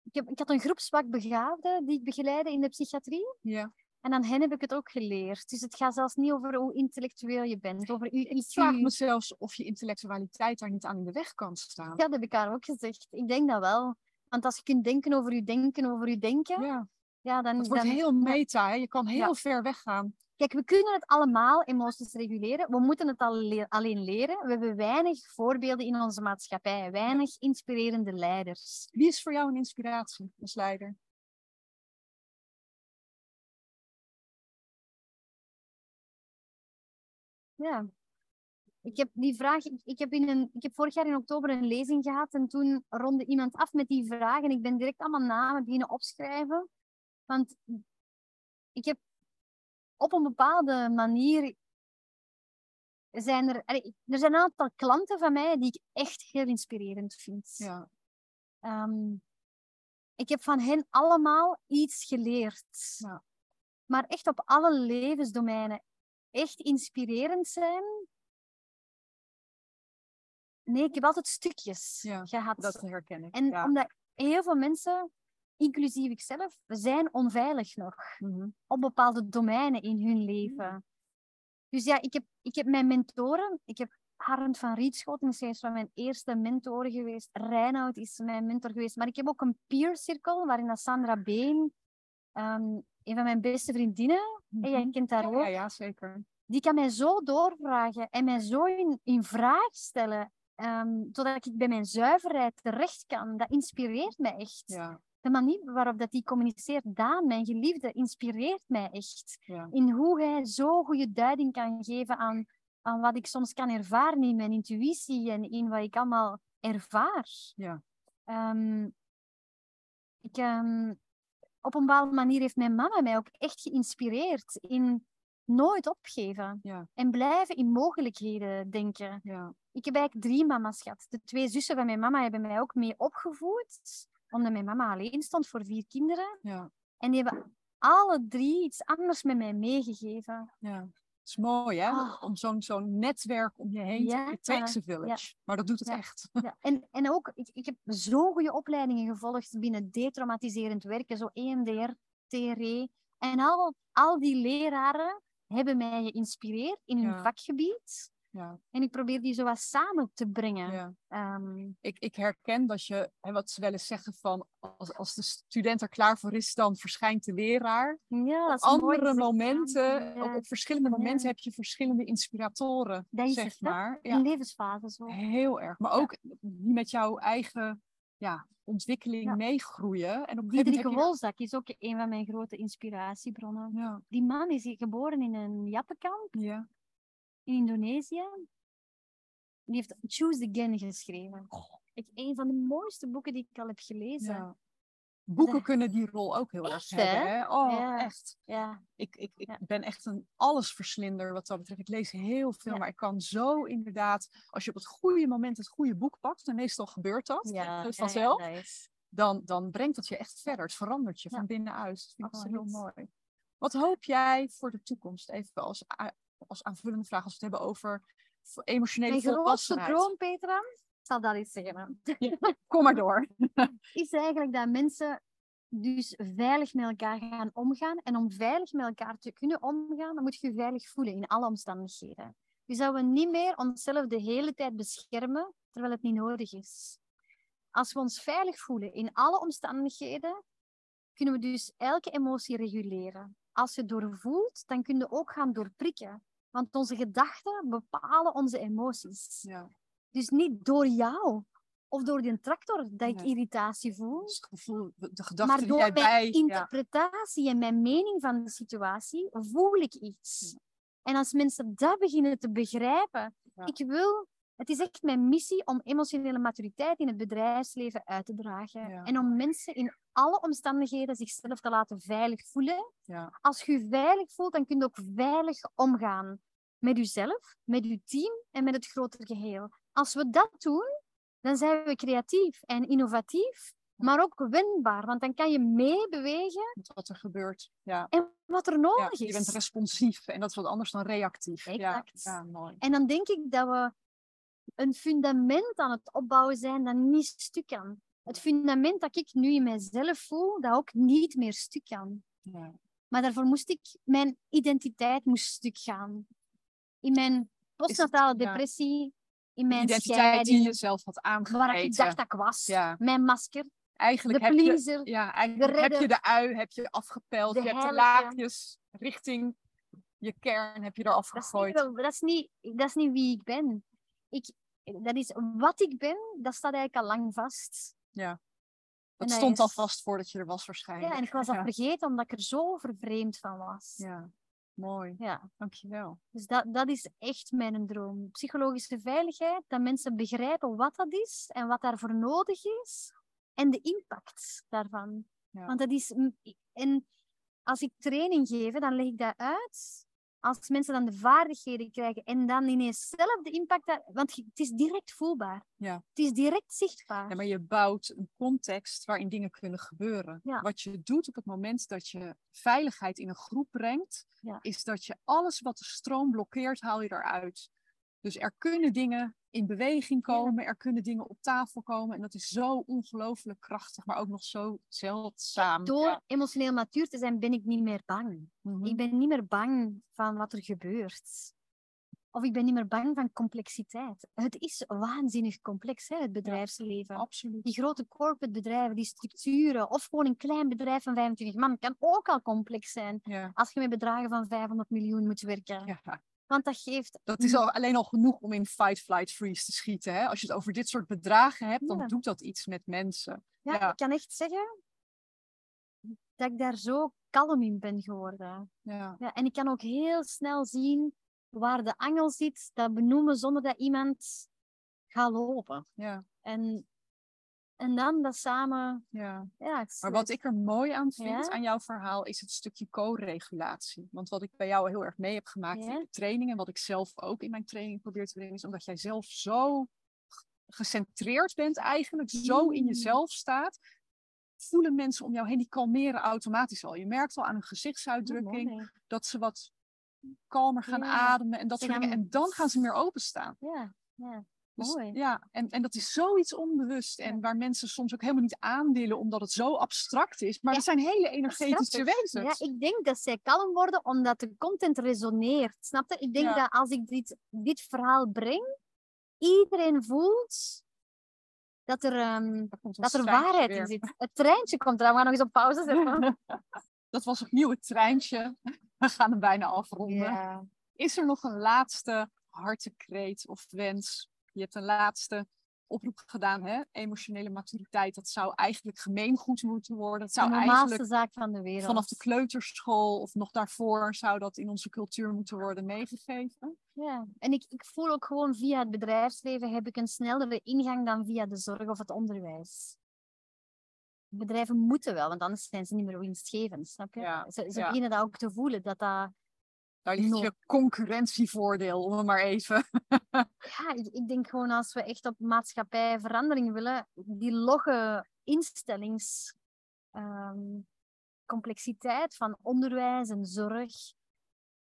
ik, heb, ik had een groep zwak begaafden die ik begeleide in de psychiatrie. Ja. En aan hen heb ik het ook geleerd. Dus het gaat zelfs niet over hoe intellectueel je bent, over Ik vraag me zelfs of je intellectualiteit daar niet aan in de weg kan staan. Ja, dat heb ik haar ook gezegd. Ik denk dat wel. Want als je kunt denken over je denken, over je denken, ja, Ja, dan... het wordt dan... heel meta. Hè? Je kan heel Ja. ver weggaan. Kijk, we kunnen het allemaal, emoties reguleren. We moeten het alle- alleen leren. We hebben weinig voorbeelden in onze maatschappij. Weinig inspirerende leiders. Wie is voor jou een inspiratie als leider? Ja. Ik heb die vraag, ik, heb in een, ik heb vorig jaar in oktober een lezing gehad en toen ronde iemand af met die vraag en ik ben direct allemaal namen beginnen opschrijven. Want ik heb op een bepaalde manier zijn er, er zijn een aantal klanten van mij die ik echt heel inspirerend vind. Ja. Ehm, ik heb van hen allemaal iets geleerd. Ja. Maar echt op alle levensdomeinen. Echt inspirerend zijn. Nee, ik heb altijd stukjes Ja, gehad. Dat herken ik. En ja. omdat heel veel mensen, inclusief ikzelf, we zijn onveilig nog Mhm. op bepaalde domeinen in hun leven. Dus ja, ik heb, ik heb mijn mentoren. Ik heb Harend van Rietschoten is een van mijn eerste mentoren geweest. Reinoud is mijn mentor geweest. Maar ik heb ook een peer circle waarin Sandra Been, ehm, een van mijn beste vriendinnen, en jij Mhm. kent haar ook, ja, ja, zeker. die kan mij zo doorvragen en mij zo in, in vraag stellen. ehm, totdat ik bij mijn zuiverheid terecht kan. Dat inspireert mij echt. Ja, De manier waarop dat die communiceert, Daan, mijn geliefde, inspireert mij echt. ja. In hoe hij zo goede duiding kan geven aan, aan wat ik soms kan ervaren in mijn intuïtie en in wat ik allemaal ervaar. Ja. Ehm, ik, ehm, op een bepaalde manier heeft mijn mama mij ook echt geïnspireerd in nooit opgeven Ja. en blijven in mogelijkheden denken. ja. Ik heb eigenlijk drie mama's gehad. De twee zussen van mijn mama hebben mij ook mee opgevoed, omdat mijn mama alleen stond voor vier kinderen. ja. En die hebben alle drie iets anders met mij meegegeven. Ja, het is mooi hè, Ah. om zo'n zo'n netwerk om je heen te Ja, It takes a village. Maar dat doet het Ja. echt. Ja, en, en ook, ik, ik heb zo'n goede opleidingen gevolgd binnen detraumatiserend werken, zo EMDR, TRE. En al, al die leraren hebben mij geïnspireerd in hun Ja. vakgebied. Ja, En ik probeer die zo wat samen te brengen. ja. Ehm, Ik, ik herken dat je, hè, wat ze wel eens zeggen van, als, als de student er klaar voor is, dan verschijnt de leraar. ja, dat Op mooi andere momenten, ja. op, op verschillende momenten heb je verschillende inspiratoren, is zeg maar. In Ja, levensfase zo. heel erg. Maar ook die met jouw eigen ja, ontwikkeling Ja. meegroeien. En op een gegeven Diederik moment heb je... Wolzak is ook een van mijn grote inspiratiebronnen. Ja, Die man is hier geboren in een jappenkamp ja. In Indonesië. Die heeft Choose Again geschreven. Ik, een van de mooiste boeken die ik al heb gelezen. ja. Boeken kunnen die rol ook heel erg hebben. hè? Oh, Ja. echt. Ja, Ik, ik, ik ben echt een allesverslinder wat dat betreft. Ik lees heel veel, maar ik kan zo inderdaad, als je op het goede moment het goede boek pakt, en meestal gebeurt dat ja, vanzelf, dan, dan brengt dat je echt verder. Het verandert je van binnenuit. Dat vind ik wel heel mooi. Wat hoop jij voor de toekomst? Even als, als aanvullende vraag, als we het hebben over emotionele Mijn grootste volwassenheid. droom, Petra, zal dat eens zeggen, Kom maar door. is eigenlijk dat mensen dus veilig met elkaar gaan omgaan. En om veilig met elkaar te kunnen omgaan, dan moet je je veilig voelen in alle omstandigheden. Dus dat we niet meer onszelf de hele tijd beschermen, terwijl het niet nodig is. Als we ons veilig voelen in alle omstandigheden, kunnen we dus elke emotie reguleren. Als je doorvoelt, dan kun je ook gaan doorprikken. Want onze gedachten bepalen onze emoties. Ja, Dus niet door jou of door die tractor dat ik Nee. irritatie voel, dus gevoel, de gedachte maar die door mijn bij... Ja, interpretatie en mijn mening van de situatie voel ik iets. En als mensen dat beginnen te begrijpen, ik wil, het is echt mijn missie om emotionele maturiteit in het bedrijfsleven uit te dragen. Ja. En om mensen in alle omstandigheden zichzelf te laten veilig voelen. ja, Als je je veilig voelt, dan kun je ook veilig omgaan met jezelf, met je team en met het grotere geheel. Als we dat doen, dan zijn we creatief en innovatief, maar ook wendbaar. Want dan kan je meebewegen met wat er gebeurt. Ja. en wat er Ja, nodig je bent is. responsief en dat is wat anders dan reactief. Ja, Exact. ja, mooi. En dan denk ik dat we een fundament aan het opbouwen zijn dat niet stuk kan. Het fundament dat ik nu in mezelf voel, dat ook niet meer stuk kan. Ja. Maar daarvoor moest ik, mijn identiteit moest stuk gaan. In mijn postnatale depressie, in De mijn identiteit die scheiding, je zelf had waar ik dacht dat ik was. Ja. Mijn masker, Eigenlijk de heb je, ja, eigenlijk de heb je de ui heb je afgepeld. De je hebt de laagjes richting je kern heb je eraf Dat is, niet, gegooid. dat, is niet, dat is niet wie ik ben. Ik, dat is wat ik ben, dat staat eigenlijk al lang vast. Dat dat stond al is- vast voordat je er was waarschijnlijk. Ja, en ik was dat ja. vergeten omdat ik er zo vervreemd van was. Ja. Mooi, Ja. dankjewel. Dus dat, dat is echt mijn droom. Psychologische veiligheid, dat mensen begrijpen wat dat is en wat daarvoor nodig is en de impact daarvan. Ja. Want dat is, en als ik training geef, dan leg ik dat uit. Als mensen dan de vaardigheden krijgen en dan ineens zelf de impact, daar, want het is direct voelbaar. Ja. Het is direct zichtbaar. Ja, maar je bouwt een context waarin dingen kunnen gebeuren. Ja. Wat je doet op het moment dat je veiligheid in een groep brengt, Ja. is dat je alles wat de stroom blokkeert, haal je eruit. Dus er kunnen dingen in beweging komen, er kunnen dingen op tafel komen. En dat is zo ongelooflijk krachtig, maar ook nog zo zeldzaam. Door Ja. emotioneel matuur te zijn, ben ik niet meer bang. Mhm. Ik ben niet meer bang van wat er gebeurt. Of ik ben niet meer bang van complexiteit. Het is waanzinnig complex, hè, het bedrijfsleven. Absoluut. Die grote corporate bedrijven, die structuren, of gewoon een klein bedrijf van 25 man, kan ook al complex zijn Ja. als je met bedragen van 500 miljoen moet werken. Ja, Want dat geeft... dat is al, alleen al genoeg om in fight, flight, freeze te schieten. Hè? Als je het over dit soort bedragen hebt, dan Ja. doet dat iets met mensen. Ja, ja. ik kan echt zeggen dat ik daar zo kalm in ben geworden. Ja. Ja, en ik kan ook heel snel zien waar de angel zit, dat benoemen zonder dat iemand gaat lopen. Ja. En, en dan dat samen. Ja. Ja, het Maar wat ik er mooi aan vind, Ja? aan jouw verhaal, is het stukje co-regulatie. Want wat ik bij jou heel erg mee heb gemaakt Ja? in de training, en wat ik zelf ook in mijn training probeer te brengen, is omdat jij zelf zo gecentreerd bent eigenlijk, zo in Mm. jezelf staat, voelen mensen om jou heen, die kalmeren automatisch al. Je merkt al aan hun Oh, gezichtsuitdrukking mooi. dat ze wat kalmer gaan ademen en dat soort dingen. En dan gaan ze meer openstaan. Ja, ja. Dus, Mooi. ja, en, en dat is zoiets onbewust. En Ja. waar mensen soms ook helemaal niet aan willen, omdat het zo abstract is. Maar Ja, we zijn hele Dat is energetische wezens. Ja, ik denk dat zij kalm worden omdat de content resoneert. Snap je? Ik denk Ja. dat als ik dit, dit verhaal breng, iedereen voelt dat er, ehm, dat er waarheid weer. in zit. Het treintje komt eraan. We gaan nog eens op pauze zetten. Dat was opnieuw het treintje. We gaan hem bijna afronden. Is er nog een laatste hartekreet of wens? Je hebt een laatste oproep gedaan, hè? Emotionele maturiteit. Dat zou eigenlijk gemeengoed moeten worden. De zou normaalste eigenlijk zaak van de wereld. vanaf de kleuterschool of nog daarvoor zou dat in onze cultuur moeten worden meegegeven. Ja, en ik, ik voel ook gewoon via het bedrijfsleven heb ik een snellere ingang dan via de zorg of het onderwijs. Bedrijven moeten wel, want anders zijn ze niet meer winstgevend, snap je? Ja, Ze, ze ja. beginnen dat ook te voelen, dat dat... Daar ligt Nog. je concurrentievoordeel, om het maar even. Ja, ik, ik denk gewoon als we echt op maatschappij verandering willen, die logge instellings... ehm, van onderwijs en zorg.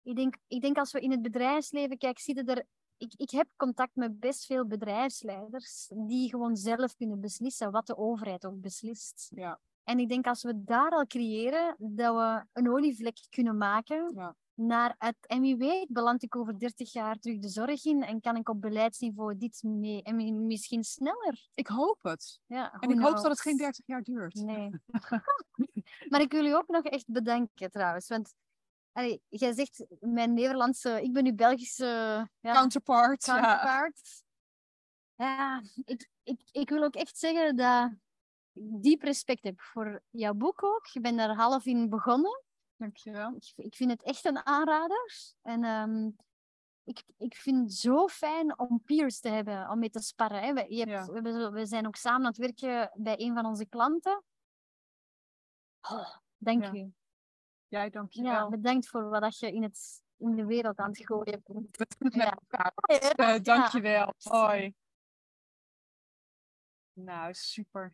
Ik denk, ik denk als we in het bedrijfsleven, kijk, zie je er ik, ik heb contact met best veel bedrijfsleiders die gewoon zelf kunnen beslissen wat de overheid ook beslist. Ja. En ik denk als we daar al creëren, dat we een olievlek kunnen maken Ja. Naar het... Weet beland ik over 30 jaar terug de zorg in en kan ik op beleidsniveau dit mee... En mi- misschien sneller. Ik hoop het. Ja, En ik hoop dat het geen 30 jaar duurt. Nee. maar ik wil u ook nog echt bedanken trouwens. Want allee, jij zegt mijn Nederlandse... Ik ben uw Belgische... Ja, Counterpart. Ja. counterpart. Ja, ik, ik, ik wil ook echt zeggen dat ik diep respect heb voor jouw boek ook. Je bent daar half in begonnen. Dankjewel. Ik, ik vind het echt een aanrader. En ehm, ik, ik vind het zo fijn om peers te hebben, om mee te sparren. Hè. We, je hebt, Ja. we, hebben zo- we zijn ook samen aan het werken bij een van onze klanten. Oh, dank Ja. u. Jij dankjewel. Ja, bedankt voor wat dat je in, het, in de wereld aan het gooien bent. We doen met. Ja. Eh, dankjewel. Hoi. Nou, super.